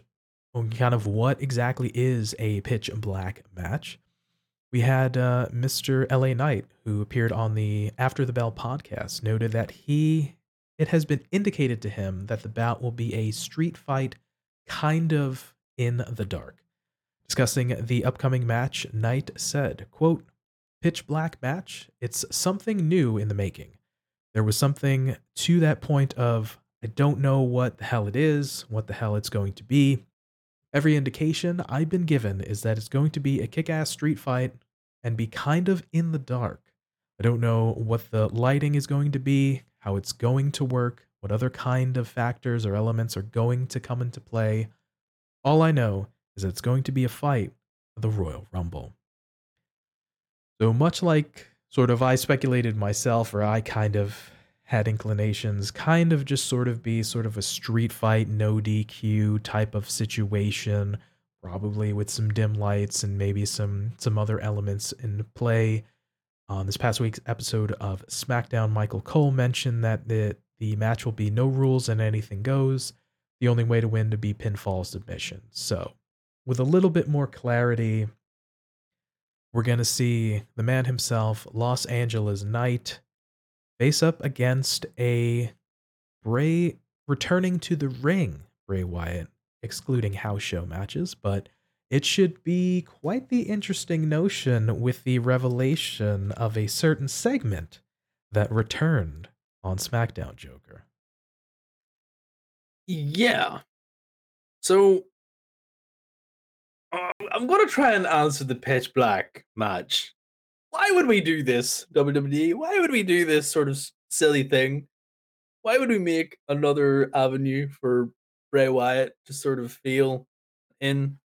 kind of what exactly is a pitch black match, we had uh, Mr. LA Knight, who appeared on the After the Bell podcast, noted that he it has been indicated to him that the bout will be a street fight kind of in the dark. Discussing the upcoming match, Knight said, quote, pitch black match, it's something new in the making. There was something to that point of, I don't know what the hell it is, what the hell it's going to be. Every indication I've been given is that it's going to be a kick ass street fight and be kind of in the dark. I don't know what the lighting is going to be, how it's going to work, what other kind of factors or elements are going to come into play. All I know is that it's going to be a fight for the Royal Rumble. So much like sort of I speculated myself, or I kind of had inclinations, kind of just sort of be sort of a street fight, no DQ type of situation, probably with some dim lights and maybe some some other elements in play. On this past week's episode of SmackDown, Michael Cole mentioned that the, the match will be no rules and anything goes. The only way to win to be pinfall submission. So, with a little bit more clarity, we're going to see the man himself, Los Angeles Knight, face up against a Bray returning to the ring, Bray Wyatt, excluding house show matches, but it should be quite the interesting notion with the revelation of a certain segment that returned on SmackDown Joker. Yeah. So uh, I'm going to try and answer the pitch black match. Why would we do this, WWE? Why would we do this sort of silly thing? Why would we make another avenue for Bray Wyatt to sort of feel in?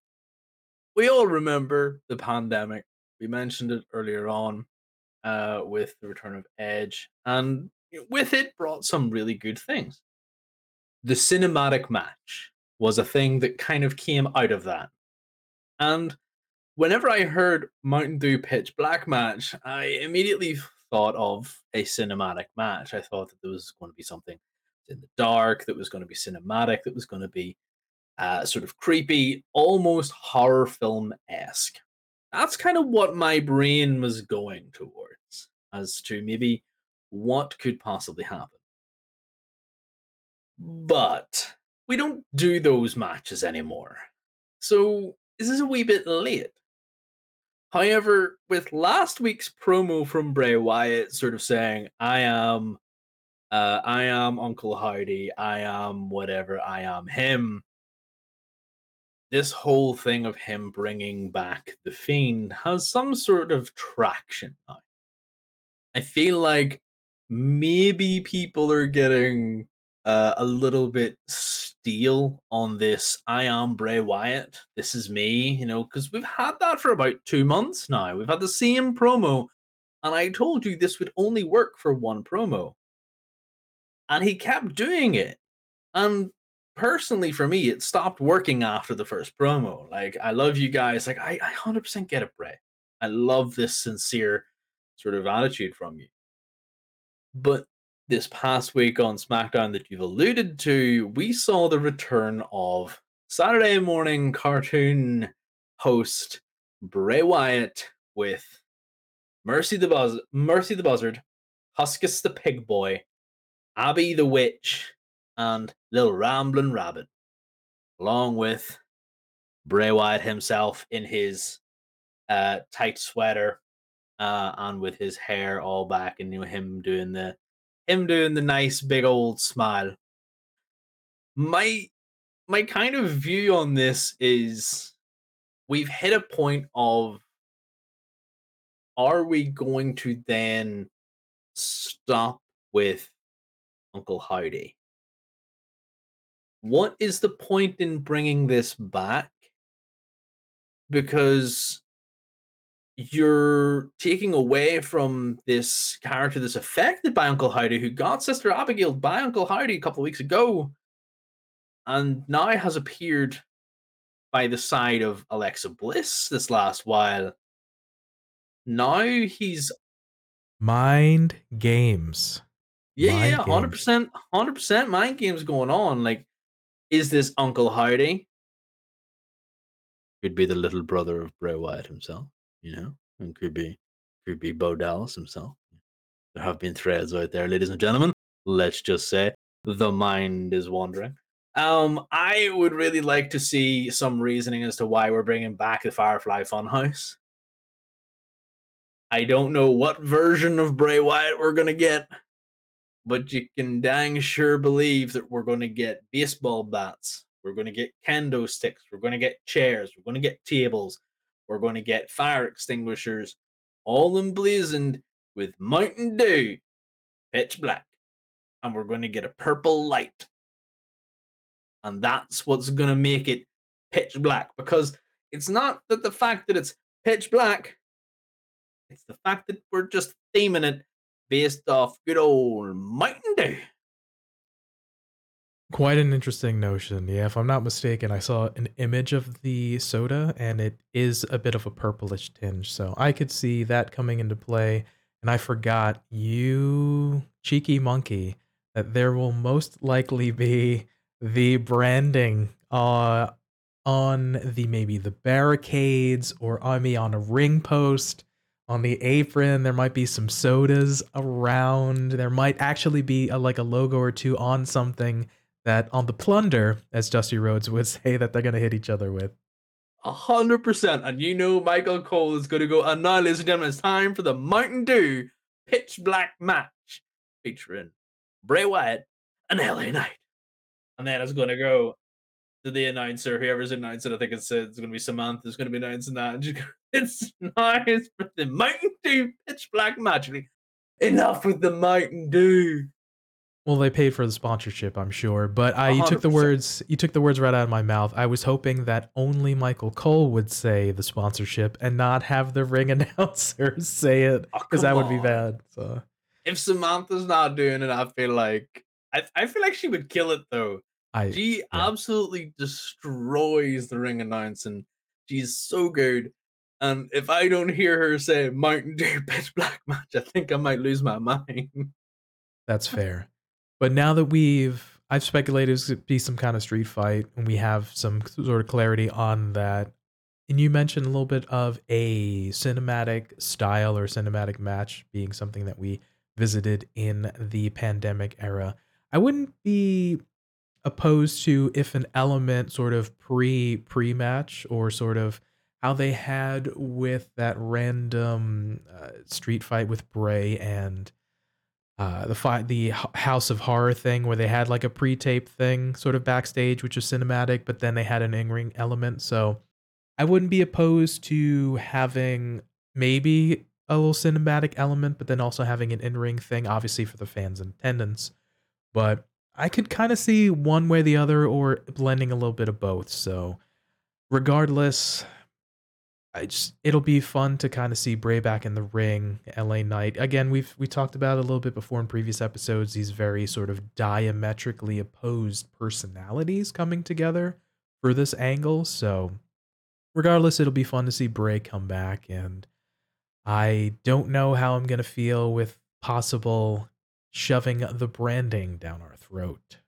We all remember the pandemic. We mentioned it earlier on uh, with the return of Edge, and with it brought some really good things. The cinematic match was a thing that kind of came out of that. And whenever I heard Mountain Dew Pitch Black match, I immediately thought of a cinematic match. I thought that there was going to be something in the dark, that was going to be cinematic, that was going to be uh, sort of creepy, almost horror film esque. That's kind of what my brain was going towards as to maybe what could possibly happen. But we don't do those matches anymore. So this is a wee bit late. However, with last week's promo from Bray Wyatt sort of saying, I am uh, I am Uncle Howdy, I am whatever, I am him. This whole thing of him bringing back the Fiend has some sort of traction now. I feel like maybe people are getting uh, a little bit steel on this. I am Bray Wyatt. This is me, you know, because we've had that for about two months now. We've had the same promo, and I told you this would only work for one promo. And he kept doing it. And personally, for me, it stopped working after the first promo. Like, I love you guys. Like, I, I 100% get it, Bray. I love this sincere sort of attitude from you. But this past week on SmackDown that you've alluded to, we saw the return of Saturday morning cartoon host Bray Wyatt with Mercy the Buzz Mercy the Buzzard, Huskus the Pig Boy, Abby the Witch, and Little Ramblin' Rabbit, along with Bray Wyatt himself in his uh, tight sweater uh, and with his hair all back, and you know him doing the him doing the nice big old smile. My my kind of view on this is we've hit a point of are we going to then stop with Uncle Howdy? What is the point in bringing this back? Because you're taking away from this character that's affected by Uncle Howdy, who got Sister Abigail by Uncle Howdy a couple of weeks ago, and now has appeared by the side of Alexa Bliss this last while. Now he's mind games. Yeah, mind yeah, hundred percent, hundred percent mind games going on. Like, is this Uncle Howdy? Could be the little brother of Bray Wyatt himself you know, and could be could be Bo Dallas himself. There have been threads out there, ladies and gentlemen. Let's just say the mind is wandering. Um, I would really like to see some reasoning as to why we're bringing back the Firefly Funhouse. I don't know what version of Bray Wyatt we're gonna get, but you can dang sure believe that we're gonna get baseball bats, we're gonna get kendo sticks, we're gonna get chairs, we're gonna get tables, we're going to get fire extinguishers all emblazoned with Mountain Dew, pitch black. And we're going to get a purple light. And that's what's going to make it pitch black because it's not that the fact that it's pitch black, it's the fact that we're just theming it based off good old Mountain Dew. Quite an interesting notion. Yeah, if I'm not mistaken, I saw an image of the soda and it is a bit of a purplish tinge. So I could see that coming into play. and I forgot you cheeky monkey that there will most likely be the branding uh on the maybe the barricades or on me on a ring post on the apron there might be some sodas around there might actually be a, like a logo or two on something that on the plunder as dusty rhodes would say that they're going to hit each other with A hundred percent. And you know Michael Cole is gonna go. And now, ladies and gentlemen, it's time for the Mountain Dew pitch black match featuring Bray Wyatt and LA Knight. And then it's gonna go to the announcer, whoever's announcing, I think it's, uh, it's gonna be Samantha. Samantha's gonna be announcing that. And gonna, it's nice for the Mountain Dew pitch black match. Enough with the Mountain Dew. Well, they paid for the sponsorship, I'm sure. But I, you took the words, you took the words right out of my mouth. I was hoping that only Michael Cole would say the sponsorship and not have the ring announcer say it, Oh, because that come would be bad. So If Samantha's not doing it, I feel like I, I feel like she would kill it though. I, She yeah. absolutely destroys the ring announcing. She's so good. And if I don't hear her say Mountain Dew pitch black match, I think I might lose my mind. that's fair. But now that we've, I've speculated it's gonna be some kind of street fight, and we have some sort of clarity on that. And you mentioned a little bit of a cinematic style or cinematic match being something that we visited in the pandemic era. I wouldn't be opposed to if an element sort of pre pre match or sort of how they had with that random uh, street fight with Bray and uh, the fight the House of Horror thing where they had like a pre-taped thing sort of backstage which was cinematic but then they had an in-ring element. So I wouldn't be opposed to having maybe a little cinematic element but then also having an in-ring thing obviously for the fans in attendance. But I could kind of see one way or the other or blending a little bit of both so regardless I just it'll be fun to kind of see Bray back in the ring, LA Knight. Again, we've we talked about a little bit before in previous episodes, these very sort of diametrically opposed personalities coming together for this angle. So regardless, it'll be fun to see Bray come back and I don't know how I'm gonna feel with possible shoving the branding down our throat.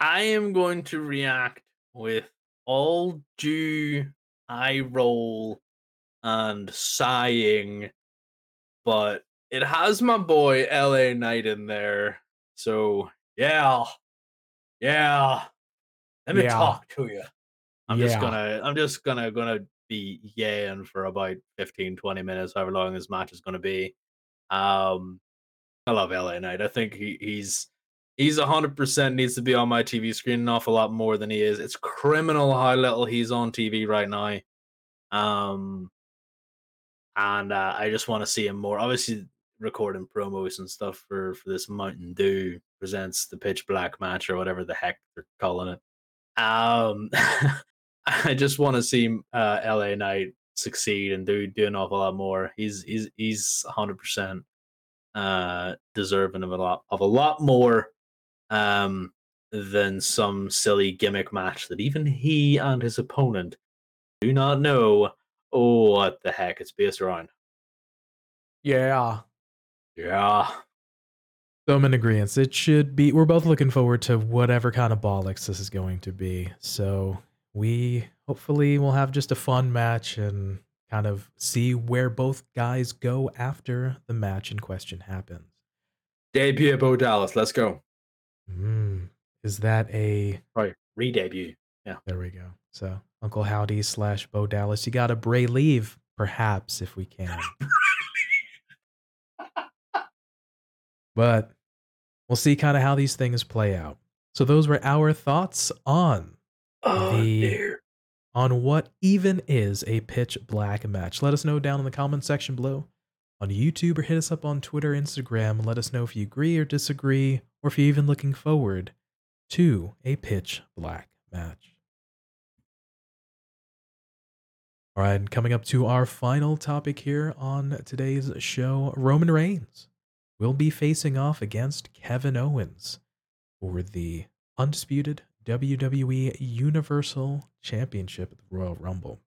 I am going to react with all due eye roll and sighing, but it has my boy LA Knight in there. So yeah, yeah. Let me Yeah. talk to you. I'm just gonna I'm just gonna gonna be yaying for about 15, 20 minutes, however long this match is gonna be. Um I love LA Knight. I think he, he's he's hundred percent needs to be on my TV screen an awful lot more than he is. It's criminal how little he's on TV right now. Um and uh, I just want to see him more. Obviously recording promos and stuff for for this Mountain Dew presents the pitch black match or whatever the heck they're calling it. Um I just want to see uh LA Knight succeed and do do an awful lot more. He's he's he's hundred percent uh deserving of a lot of a lot more um than some silly gimmick match that even he and his opponent do not know what the heck it's based around. Yeah. Yeah. So I'm in agreement. It should be. We're both looking forward to whatever kind of bollocks this is going to be. So we hopefully will have just a fun match and kind of see where both guys go after the match in question happens. Debut Bo Dallas. Let's go. Mm, is that a? Right. Re-debut. Yeah, there we go. So Uncle Howdy slash Bo Dallas. You got a Bray leave, perhaps if we can. but we'll see kind of how these things play out. So those were our thoughts on Oh The- dear. on what even is a pitch black match. Let us know down in the comment section below on YouTube or hit us up on Twitter, Instagram, let us know if you agree or disagree, or if you're even looking forward to a pitch black match. All right, and coming up to our final topic here on today's show, Roman Reigns will be facing off against Kevin Owens for the undisputed WWE Universal Championship at the Royal Rumble.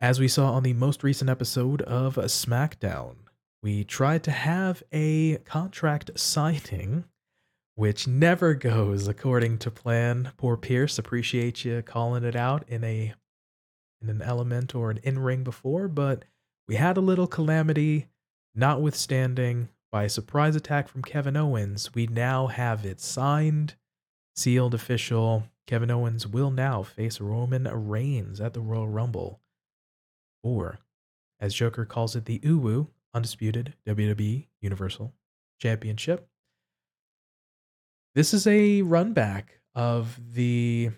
As we saw on the most recent episode of SmackDown, we tried to have a contract signing, which never goes according to plan. Poor Pearce, appreciate you calling it out in a in an element or an in-ring before, but we had a little calamity, notwithstanding by a surprise attack from Kevin Owens, we now have it signed, sealed, official. Kevin Owens will now face Roman Reigns at the Royal Rumble. Or, as Joker calls it, the UWU, Undisputed WWE Universal Championship. This is a run back of the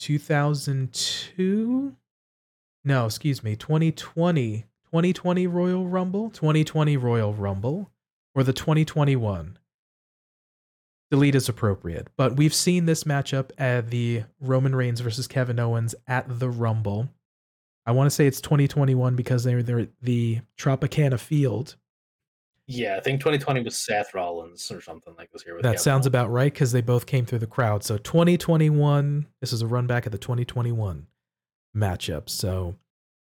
2002 no excuse me 2020 2020 royal rumble 2020 royal rumble or the 2021 delete is appropriate but we've seen this matchup at the roman reigns versus kevin owens at the rumble i want to say it's 2021 because they're, they're the tropicana field Yeah, I think 2020 was Seth Rollins or something like this here. With That Kevin sounds Owens. about right because they both came through the crowd. So 2021, this is a run back of the 2021 matchup. So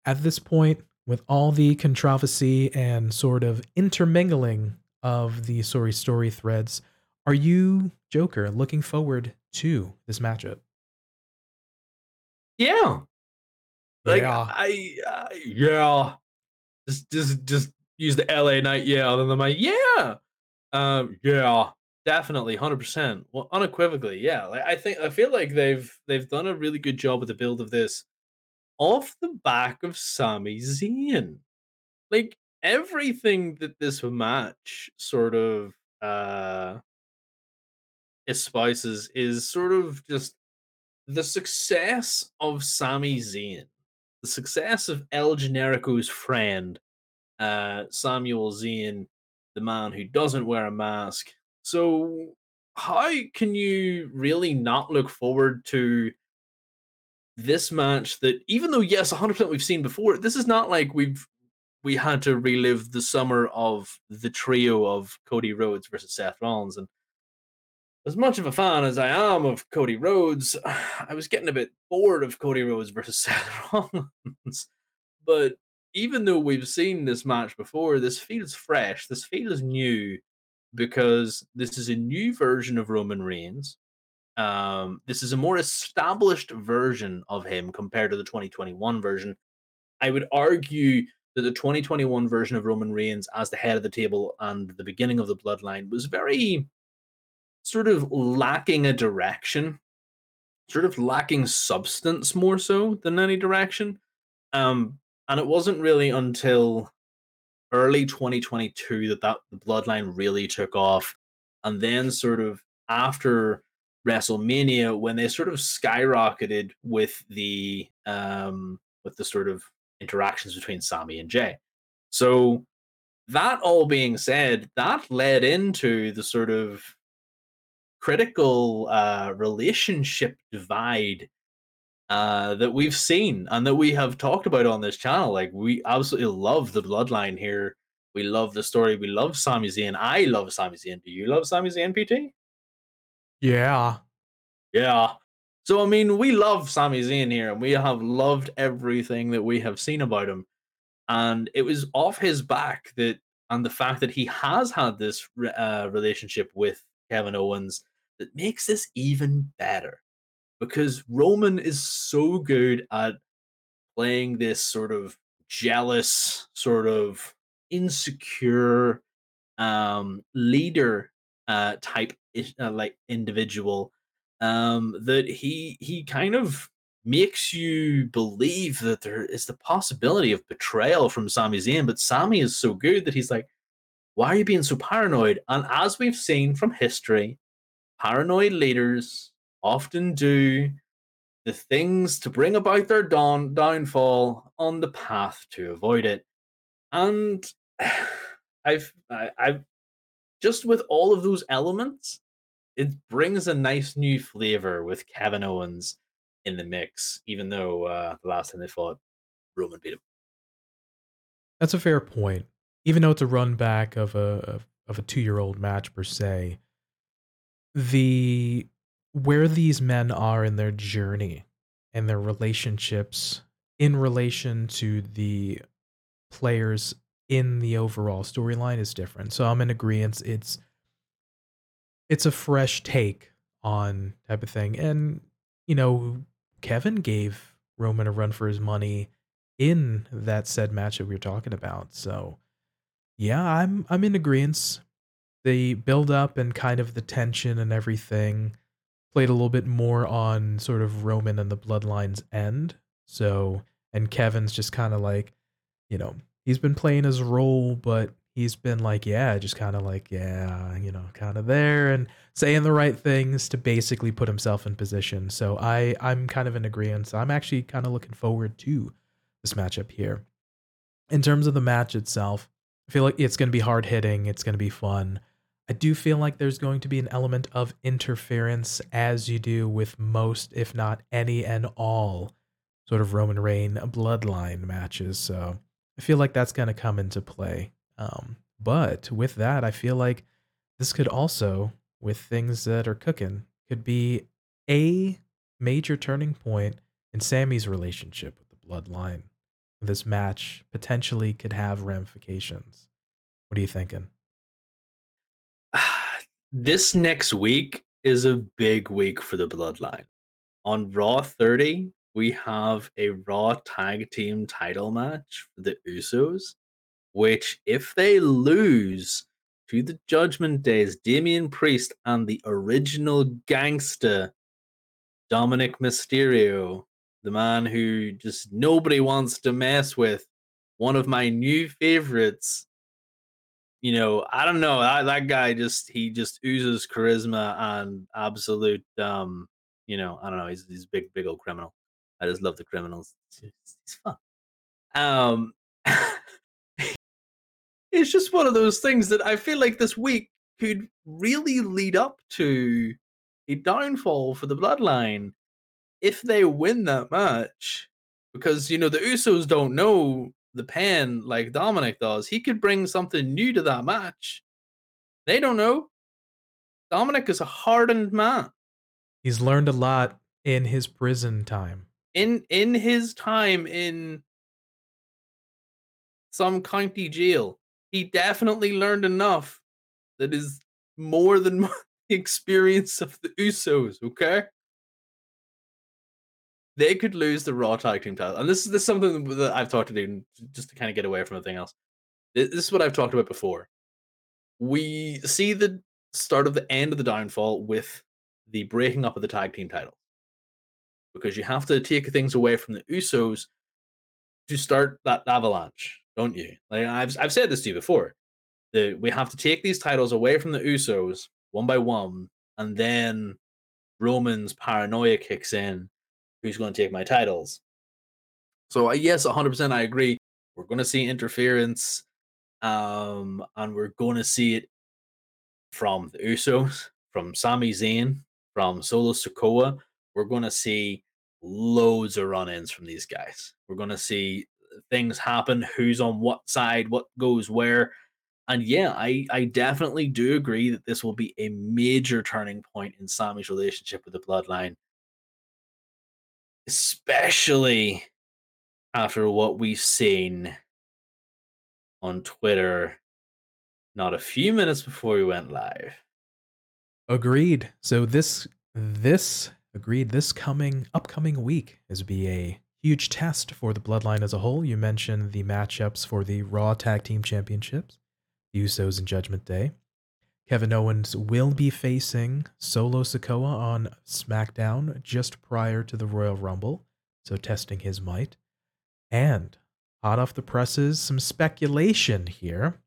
at this point, with all the controversy and sort of intermingling of the sorry story threads, are you, Joker, looking forward to this matchup? Yeah. Like Yeah. I, I yeah. Just just just use the LA Knight yeah, and then I'm like, yeah. Um yeah, definitely 100%. Well, unequivocally, yeah. Like I think I feel like they've they've done a really good job with the build of this off the back of Sami Zayn. Like everything that this match sort of uh espouses is sort of just the success of Sami Zayn, the success of El Generico's friend, uh, Samuel Zayn, the man who doesn't wear a mask. So, how can you really not look forward to this match? That even though yes, 100% we've seen before, this is not like we've we had to relive the summer of the trio of Cody Rhodes versus Seth Rollins and as much of a fan as I am of Cody Rhodes, I was getting a bit bored of Cody Rhodes versus Seth Rollins. But even though we've seen this match before, this feels fresh. This feels new because this is a new version of Roman Reigns. Um, this is a more established version of him compared to the 2021 version. I would argue that the 2021 version of Roman Reigns as the head of the table and the beginning of the bloodline was very sort of lacking a direction, sort of lacking substance more so than any direction. Um, and it wasn't really until early 2022 that that the bloodline really took off, and then sort of after WrestleMania when they sort of skyrocketed with the um with the sort of interactions between Sami and Jey. So that all being said, that led into the sort of critical uh, relationship divide uh, that we've seen and that we have talked about on this channel. Like we absolutely love the bloodline here. We love the story. We love Sami Zayn. I love Sami Zayn. Do you love Sami Zayn, PT? Yeah. Yeah. So I mean, we love Sami Zayn here, and we have loved everything that we have seen about him. And it was off his back that, and the fact that he has had this uh, relationship with Kevin Owens, that makes this even better. Because Roman is so good at playing this sort of jealous, sort of insecure um, leader uh, type uh, like individual um, that he he kind of makes you believe that there is the possibility of betrayal from Sami Zayn, but Sami is so good that he's like, "Why are you being so paranoid?" And as we've seen from history, paranoid leaders often do the things to bring about their down downfall on the path to avoid it. And I've I've just with all of those elements, it brings a nice new flavor with Kevin Owens in the mix, even though uh, the last time they fought, Roman beat him. That's a fair point. Even though it's a run back of a of a two year old match per se, the where these men are in their journey and their relationships in relation to the players in the overall storyline is different. So I'm in agreement. It's it's a fresh take on type of thing. And you know, Kevin gave Roman a run for his money in that said match that we were talking about. So yeah, I'm I'm in agreement. The build up and kind of the tension and everything played a little bit more on sort of Roman and the bloodlines end. So and Kevin's just kind of like, you know, he's been playing his role, but he's been like, yeah, just kind of like, yeah, you know, kind of there and saying the right things to basically put himself in position. So I I'm kind of in agreement. So I'm actually kind of looking forward to this matchup here. In terms of the match itself, I feel like it's going to be hard hitting, it's going to be fun. I do feel like there's going to be an element of interference as you do with most if not any and all sort of Roman Reign bloodline matches. So I feel like that's going to come into play. Um, but with that, I feel like this could also, with things that are cooking, could be a major turning point in Sami's relationship with the bloodline. This match potentially could have ramifications. What are you thinking? This next week is a big week for the bloodline. On Raw 30, we have a Raw Tag Team title match for the Usos, which, if they lose to the Judgment Days, Damian Priest and the original gangster, Dominic Mysterio, the man who just nobody wants to mess with, one of my new favorites. You know, I don't know. That, that guy just he just oozes charisma and absolute um, you know, I don't know, he's he's big, big old criminal. I just love the criminals. It's, it's fun. Um, it's just one of those things that I feel like this week could really lead up to a downfall for the bloodline if they win that match. Because you know the Usos don't know the pen like Dominic does. He could bring something new to that match. They don't know. Dominic is a hardened man. He's learned a lot in his prison time in in his time in some county jail, he definitely learned enough that is more than the experience of the Usos. Okay, they could lose the Raw Tag Team title, and this is this is something that I've talked to do just to kind of get away from everything else. This is what I've talked about before. We see the start of the end of the downfall with the breaking up of the tag team title. because you have to take things away from the Usos to start that avalanche, don't you? Like I've I've said this to you before. That we have to take these titles away from the Usos one by one, and then Roman's paranoia kicks in. Who's going to take my titles? So yes, 100% I agree. We're going to see interference, um, and we're going to see it from the Usos, from Sami Zayn, from Solo Sikoa, we're going to see loads of run ins from these guys. We're going to see things happen, who's on what side, what goes where. And yeah, I, I definitely do agree that this will be a major turning point in Sami's relationship with the bloodline, especially after what we've seen on Twitter not a few minutes before we went live. Agreed. So this this agreed this coming upcoming week is be a huge test for the bloodline as a whole. You mentioned the matchups for the Raw Tag Team Championships, the Usos and Judgment Day. Kevin Owens will be facing Solo Sikoa on SmackDown just prior to the Royal Rumble, so testing his might. And hot off the presses, some speculation here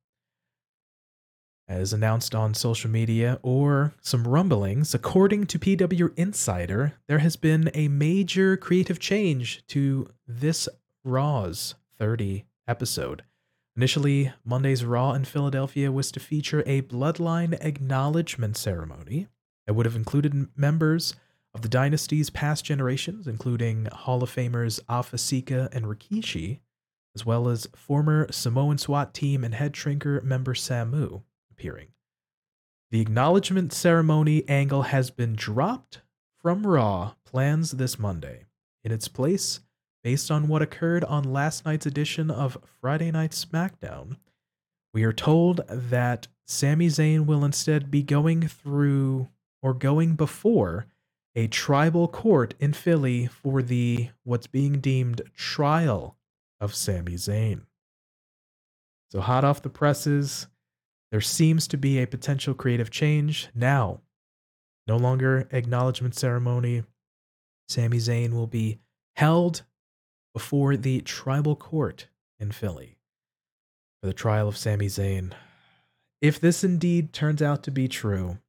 as announced on social media or some rumblings, according to PW Insider, there has been a major creative change to this Raw's 30 episode. Initially, Monday's Raw in Philadelphia was to feature a bloodline acknowledgement ceremony that would have included members of the dynasty's past generations, including Hall of Famers Afa Sika and Rikishi, as well as former Samoan SWAT team and head shrinker member Samu appearing. The acknowledgement ceremony angle has been dropped from Raw plans this Monday. In its place, based on what occurred on last night's edition of Friday Night SmackDown, we are told that Sami Zayn will instead be going through or going before a tribal court in Philly for the what's being deemed trial of Sami Zayn. So, hot off the presses, there seems to be a potential creative change now. No longer acknowledgement ceremony. Sami Zayn will be held before the tribal court in Philly for the trial of Sami Zayn. If this indeed turns out to be true,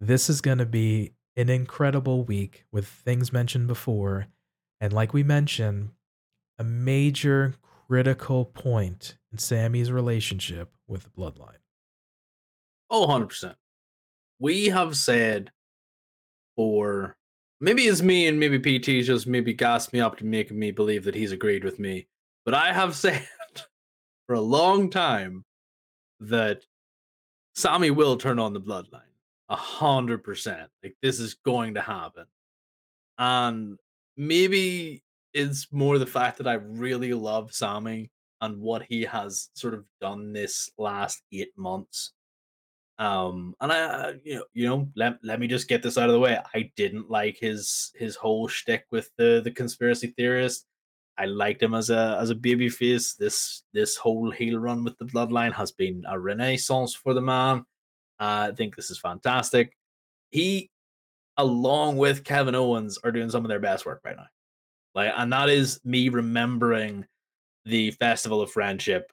this is going to be an incredible week with things mentioned before. And like we mentioned, a major critical point in Sami's relationship with the bloodline. Oh, 100%. We have said for maybe it's me and maybe PT just maybe gassed me up to make me believe that he's agreed with me. But I have said for a long time that Sami will turn on the bloodline. A hundred percent. Like this is going to happen. And maybe it's more the fact that I really love Sami and what he has sort of done this last eight months. Um, and I, you know, you know, let, let me just get this out of the way. I didn't like his his whole shtick with the the conspiracy theorist. I liked him as a as a baby face. This this whole heel run with the bloodline has been a renaissance for the man. Uh, I think this is fantastic. He, along with Kevin Owens, are doing some of their best work right now. Like, and that is me remembering the Festival of Friendship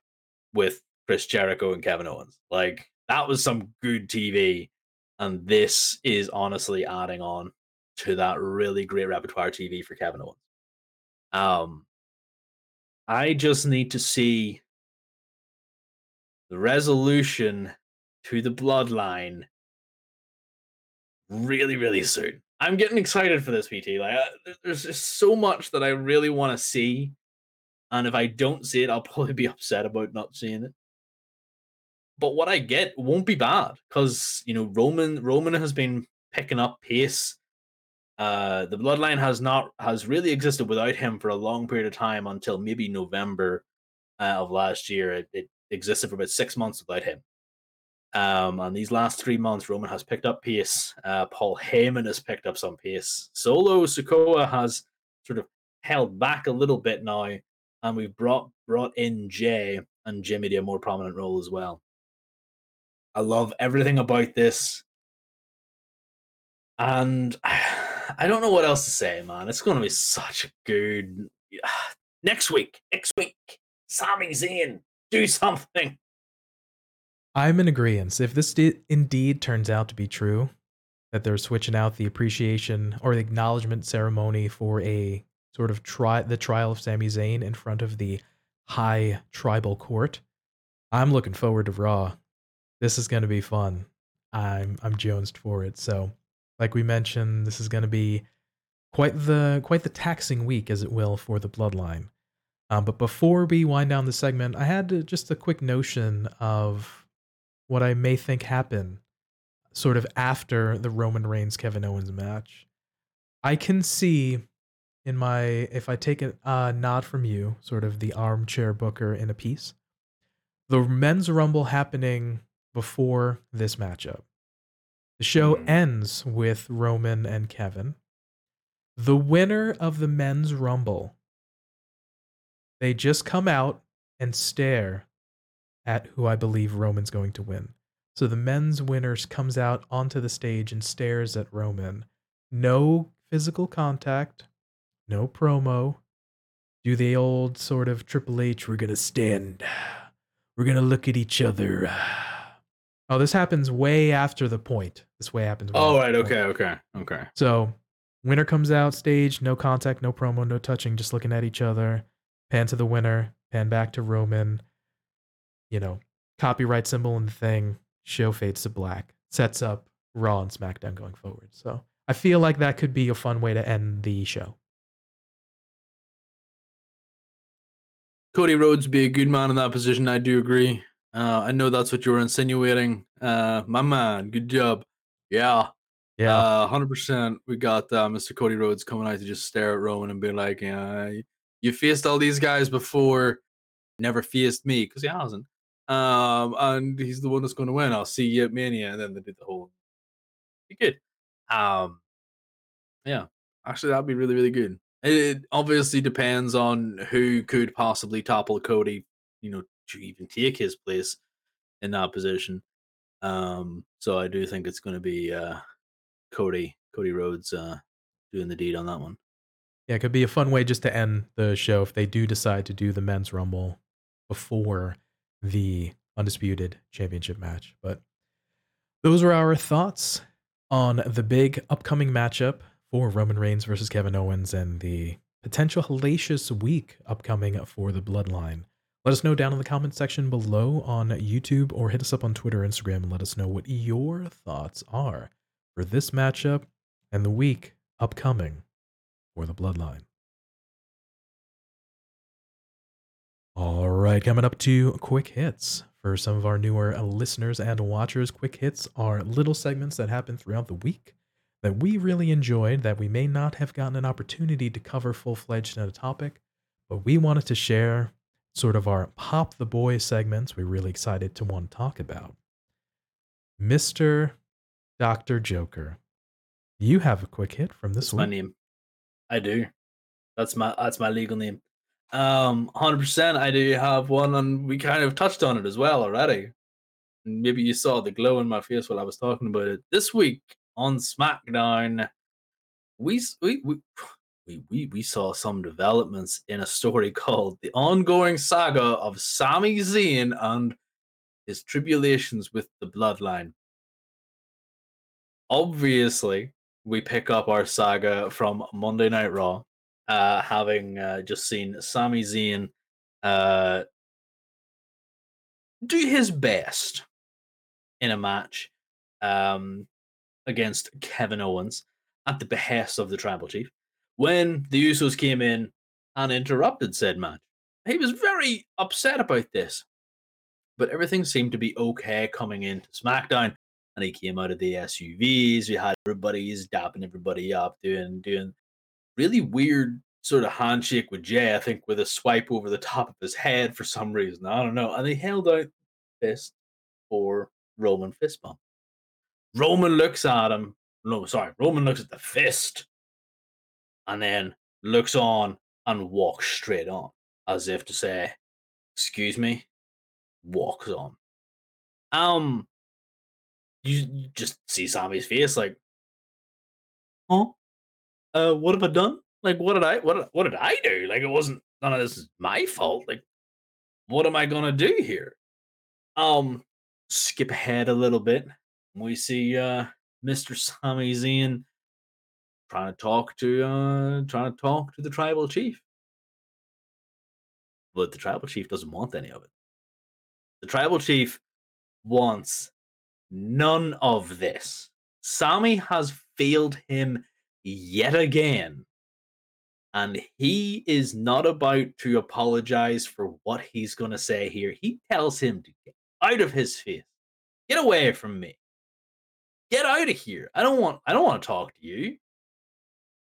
with Chris Jericho and Kevin Owens. Like, that was some good TV. And this is honestly adding on to that really great repertoire TV for Kevin Owens. Um, I just need to see the resolution to the bloodline really, really soon. I'm getting excited for this PT. Like, uh, there's just so much that I really want to see, and if I don't see it, I'll probably be upset about not seeing it. But what I get won't be bad because you know Roman Roman has been picking up pace. Uh, the bloodline has not has really existed without him for a long period of time until maybe November uh, of last year. It, it existed for about six months without him. Um, and these last three months, Roman has picked up pace. Uh, Paul Heyman has picked up some pace. Solo Sikoa has sort of held back a little bit now, and we've brought brought in Jey and Jimmy to a more prominent role as well. I love everything about this, and I don't know what else to say, man. It's going to be such a good next week. Next week, Sami Zayn, do something. I'm in agreement. If this indeed turns out to be true, that they're switching out the appreciation or the acknowledgement ceremony for a sort of try the trial of Sami Zayn in front of the high tribal court, I'm looking forward to Raw. This is going to be fun. I'm I'm jonesed for it. So, like we mentioned, this is going to be quite the quite the taxing week, as it will, for the Bloodline. Um, but before we wind down the segment, I had to, just a quick notion of what I may think happened sort of after the Roman Reigns Kevin Owens match. I can see in my if I take a uh, nod from you, sort of the armchair booker in a piece, the men's rumble happening before this matchup. The show Mhm. ends with Roman and Kevin. The winner of the men's rumble, they just come out and stare at who I believe Roman's going to win. So the men's winners comes out onto the stage and stares at Roman. No physical contact, no promo. Do the old sort of Triple H, we're going to stand. We're going to look at each other. Oh, this happens way after the point. This way happens. way Oh, right. the point. Okay. Okay. Okay. So, winner comes out stage, no contact, no promo, no touching, just looking at each other. Pan to the winner, pan back to Roman. You know, copyright symbol and the thing. Show fades to black. Sets up Raw and SmackDown going forward. So, I feel like that could be a fun way to end the show. Cody Rhodes be a good man in that position. I do agree. Uh, I know that's what you were insinuating. Uh, my man, good job. Yeah. Yeah. Uh, hundred percent. We got uh, Mr. Cody Rhodes coming out to just stare at Roman and be like, "Yeah, you faced all these guys before, never faced me because he hasn't. Um, and he's the one that's going to win. I'll see you at Mania." And then they did the whole. Be good. Um, yeah, actually, that'd be really, really good. It, it obviously depends on who could possibly topple Cody, you know, to even take his place in that position. Um, so I do think it's going to be uh, Cody, Cody Rhodes, uh, doing the deed on that one. Yeah, it could be a fun way just to end the show if they do decide to do the men's rumble before the undisputed championship match. But those are our thoughts on the big upcoming matchup for Roman Reigns versus Kevin Owens and the potential hellacious week upcoming for the Bloodline. Let us know down in the comment section below on YouTube or hit us up on Twitter or Instagram and let us know what your thoughts are for this matchup and the week upcoming for the Bloodline. All right, coming up to quick hits. For some of our newer listeners and watchers, quick hits are little segments that happen throughout the week that we really enjoyed that we may not have gotten an opportunity to cover full fledged in a topic, but we wanted to share sort of our Pop the Boy segments we're really excited to want to talk about. Mr. Dr. Joker, you have a quick hit from this That's my name. I do. That's my that's my legal name. Um, hundred percent. I do have one, and we kind of touched on it as well already. Maybe you saw the glow in my face while I was talking about it. This week on SmackDown, we we we we we, we saw some developments in a story called "The Ongoing Saga of Sami Zayn and His Tribulations with the Bloodline." Obviously, we pick up our saga from Monday Night Raw, uh, having uh, just seen Sami Zayn uh, do his best in a match um, against Kevin Owens at the behest of the Tribal Chief. When the Usos came in and interrupted said match, he was very upset about this. But everything seemed to be okay coming into SmackDown and he came out of the SUVs. We had everybody's dapping everybody up, doing doing really weird sort of handshake with Jey. I think with a swipe over the top of his head for some reason. I don't know. And he held out fist for Roman fist bump. Roman looks at him. No, sorry. Roman looks at the fist, and then looks on and walks straight on, as if to say, "Excuse me." Walks on. Um, you, just see Sami's face like, huh? Uh, what have I done? Like, what did I what what did I do? Like, it wasn't none of this is my fault. Like, what am I gonna do here? Um, skip ahead a little bit. We see uh Mr. Sami Zayn trying to talk to uh trying to talk to the tribal chief. But the tribal chief doesn't want any of it. The tribal chief wants none of this. Sami has failed him yet again. And he is not about to apologize for what he's going to say here. He tells him to get out of his face. Get away from me. Get out of here. I don't want I don't want to talk to you.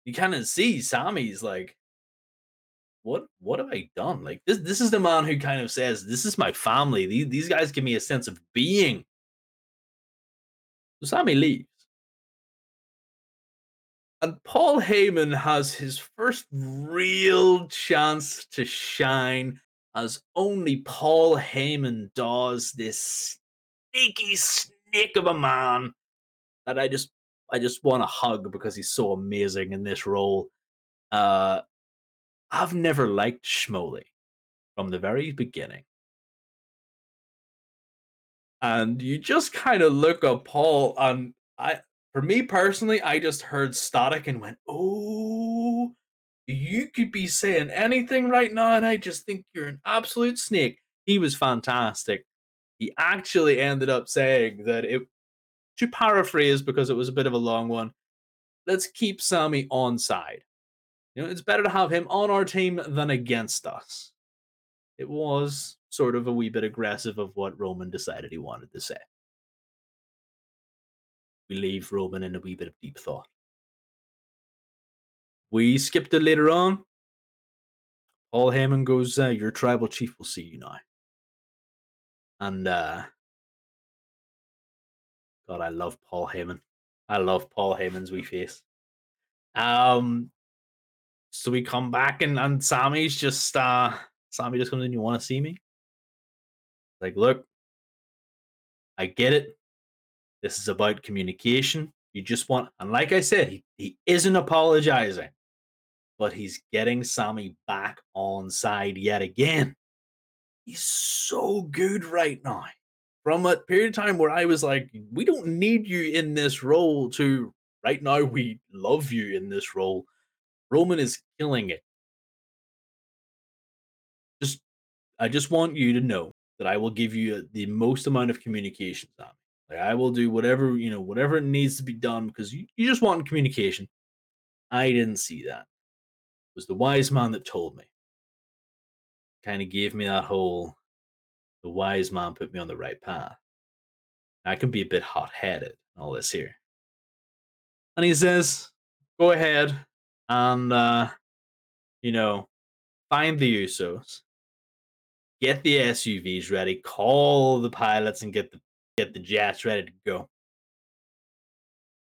You kind of see Sami's like what what have I done? Like this this is the man who kind of says, This is my family. These these guys give me a sense of being. So Sami leaves. And Paul Heyman has his first real chance to shine as only Paul Heyman does. This sneaky snake of a man that I just I just want to hug because he's so amazing in this role. Uh I've never liked Schmoley from the very beginning. And you just kind of look at Paul and I for me personally, I just heard static and went, Oh, you could be saying anything right now, and I just think you're an absolute snake. He was fantastic. He actually ended up saying that it to paraphrase because it was a bit of a long one, let's keep Sami on side. You know, it's better to have him on our team than against us. It was sort of a wee bit aggressive of what Roman decided he wanted to say. we leave Roman in a wee bit of deep thought. We skipped it later on. Paul Heyman goes, uh, Your tribal chief will see you now. And uh God, I love Paul Heyman. I love Paul Heyman's wee face. Um so we come back and, and Sami's just uh Sami just comes in, you want to see me? Like, look, I get it. This is about communication. You just want, and like I said, he, he isn't apologizing, but he's getting Sami back on side yet again. He's so good right now. From a period of time where I was like, we don't need you in this role to right now, we love you in this role. Roman is killing it. Just, I just want you to know that I will give you uh, the most amount of communication, Sami. Like I will do whatever you know, whatever needs to be done because you, you just want communication. I didn't see that. It was the wise man that told me. Kind of gave me that whole the wise man put me on the right path. I can be a bit hot headed, all this here. And he says, Go ahead and uh, you know, find the Usos, get the SUVs ready, call the pilots and get the get the jets ready to go.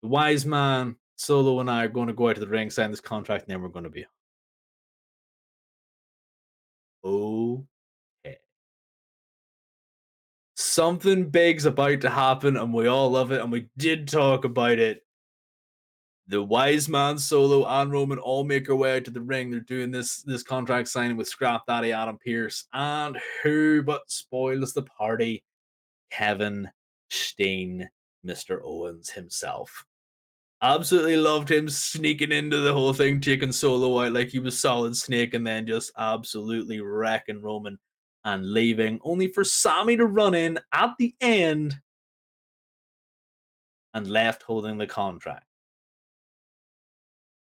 The wise man, Solo, and I are going to go out to the ring, sign this contract, and then we're going to be. Okay. Something big's about to happen, and we all love it, and we did talk about it. The wise man, Solo, and Roman all make their way out to the ring. They're doing this this contract signing with Scrap Daddy Adam Pearce, and who but spoils the party? Kevin Steen, Mr. Owens himself. Absolutely loved him sneaking into the whole thing, taking Solo out like he was solid snake, and then just absolutely wrecking Roman and leaving, only for Sami to run in at the end and left holding the contract.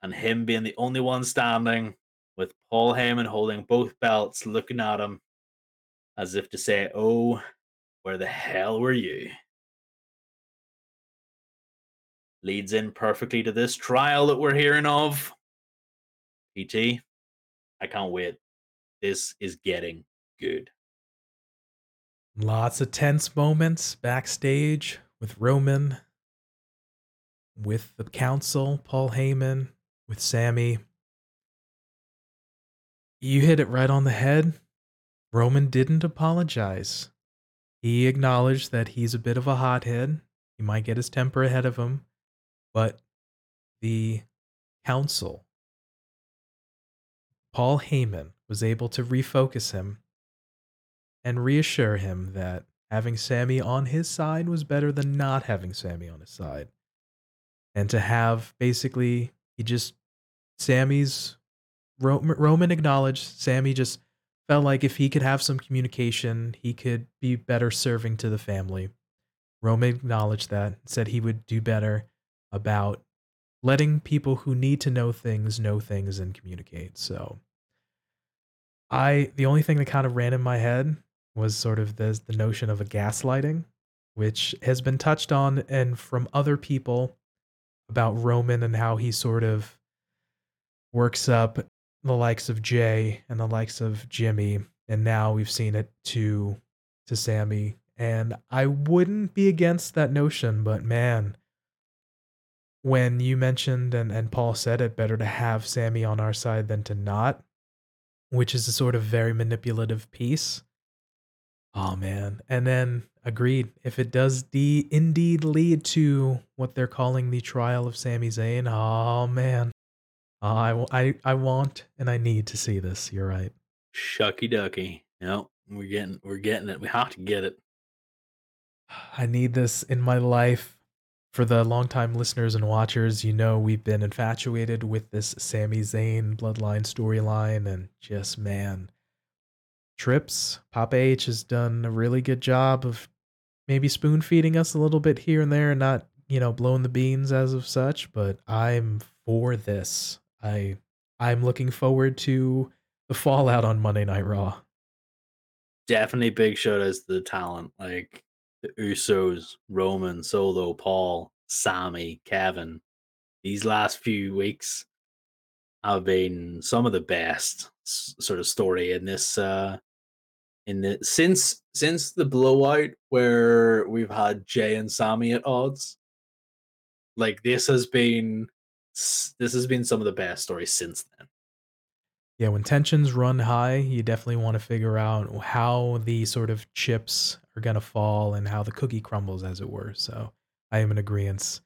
And him being the only one standing with Paul Heyman holding both belts, looking at him as if to say, Oh, where the hell were you? Leads in perfectly to this trial that we're hearing of. PT, I can't wait. This is getting good. Lots of tense moments backstage with Roman, with the council, Paul Heyman, with Sami. You hit it right on the head. Roman didn't apologize. He acknowledged that he's a bit of a hothead. He might get his temper ahead of him, but the council, Paul Heyman, was able to refocus him and reassure him that having Sami on his side was better than not having Sami on his side. And to have basically, he just, Sami's, Roman acknowledged Sami just felt like if he could have some communication, he could be better serving to the family. Roman acknowledged that, said he would do better about letting people who need to know things know things and communicate. So I the only thing that kind of ran in my head was sort of the the notion of a gaslighting, which has been touched on and from other people about Roman and how he sort of works up the likes of Jey and the likes of Jimmy, and now we've seen it to to Sami. And I wouldn't be against that notion, but man, when you mentioned and, and Paul said it, better to have Sami on our side than to not, which is a sort of very manipulative piece. Oh man. And then agreed, if it does de- indeed lead to what they're calling the trial of Sami Zayn, oh man. Uh, I, I, I want and I need to see this. You're right. Shucky ducky. No, we're getting we're getting it. We have to get it. I need this in my life. For the longtime listeners and watchers, you know we've been infatuated with this Sami Zayn bloodline storyline, and just man, Trips Papa H has done a really good job of maybe spoon feeding us a little bit here and there, and not you know blowing the beans as of such. But I'm for this. I I'm looking forward to the fallout on Monday Night Raw. Definitely big outs to the talent like the Usos, Roman, Solo, Paul, Sami, Kevin, these last few weeks have been some of the best sort of story in this uh in the since since the blowout where we've had Jey and Sami at odds. Like this has been this has been some of the best stories since then. Yeah, when tensions run high, you definitely want to figure out how the sort of chips are to fall and how the cookie crumbles, as it were. So I am in agreement.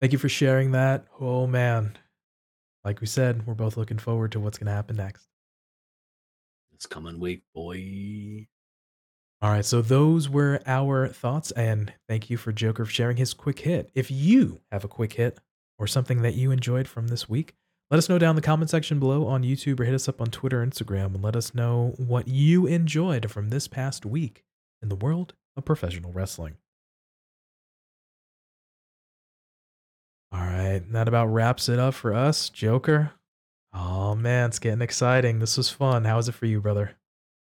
Thank you for sharing that. Oh, man. Like we said, we're both looking forward to what's to happen next. This coming week, boy. All right, so those were our thoughts, and thank you for Joker for sharing his quick hit. If you have a quick hit or something that you enjoyed from this week, let us know down in the comment section below on YouTube or hit us up on Twitter Instagram and let us know what you enjoyed from this past week in the world of professional wrestling. All right, that about wraps it up for us, Joker. Oh man, it's getting exciting. This was fun. How was it for you, brother?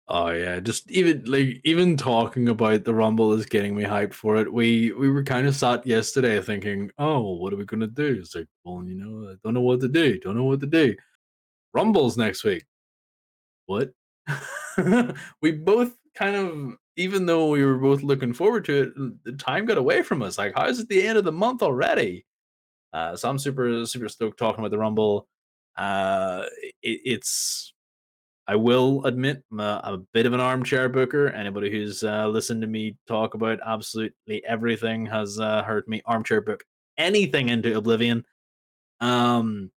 Oh yeah, just even like even talking about the Rumble is getting me hyped for it. We we were kind of sat yesterday thinking, oh, what are we gonna do? It's like, well, you know, I don't know what to do. Don't know what to do. Rumble's next week. What? we both kind of, even though we were both looking forward to it, the time got away from us. Like, how is it the end of the month already? Uh, so I'm super super stoked talking about the Rumble. Uh, it, it's I will admit I'm a, I'm a bit of an armchair booker. Anybody who's uh, listened to me talk about absolutely everything has uh, heard me armchair book anything into oblivion. Um,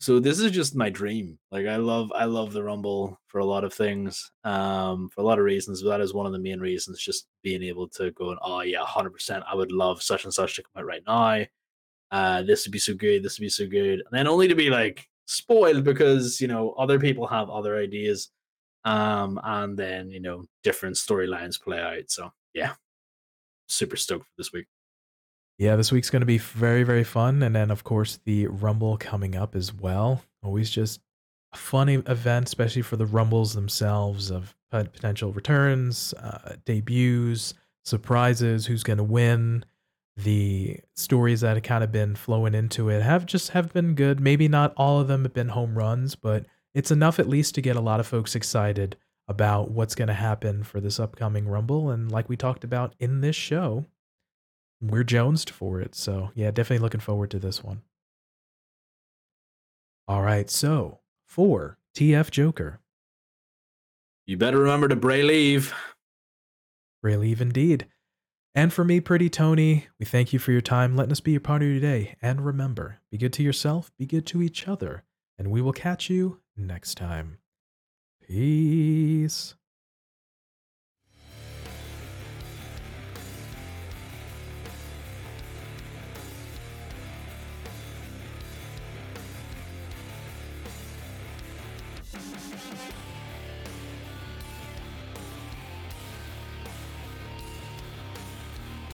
so this is just my dream. Like I love I love the Rumble for a lot of things, um, for a lot of reasons. But that is one of the main reasons. Just being able to go and oh yeah, hundred percent. I would love such and such to come out right now. Uh, this would be so good. This would be so good, and then only to be like spoiled because you know other people have other ideas um and then you know different storylines play out so yeah super stoked for this week Yeah, this week's going to be very, very fun. And then, of course, the Rumble coming up as well. Always just a fun event, especially for the Rumbles themselves of potential returns, uh, debuts, surprises, who's going to win. The stories that have kind of been flowing into it have just have been good. Maybe not all of them have been home runs, but it's enough at least to get a lot of folks excited about what's going to happen for this upcoming Rumble. And like we talked about in this show, we're jonesed for it. So yeah, definitely looking forward to this one. All right, so for TF Joker, you better remember to bray leave relieve indeed. And for me, Pretty Tony, we thank you for your time, letting us be a part of your day. And remember, be good to yourself, be good to each other, and we will catch you next time. Peace.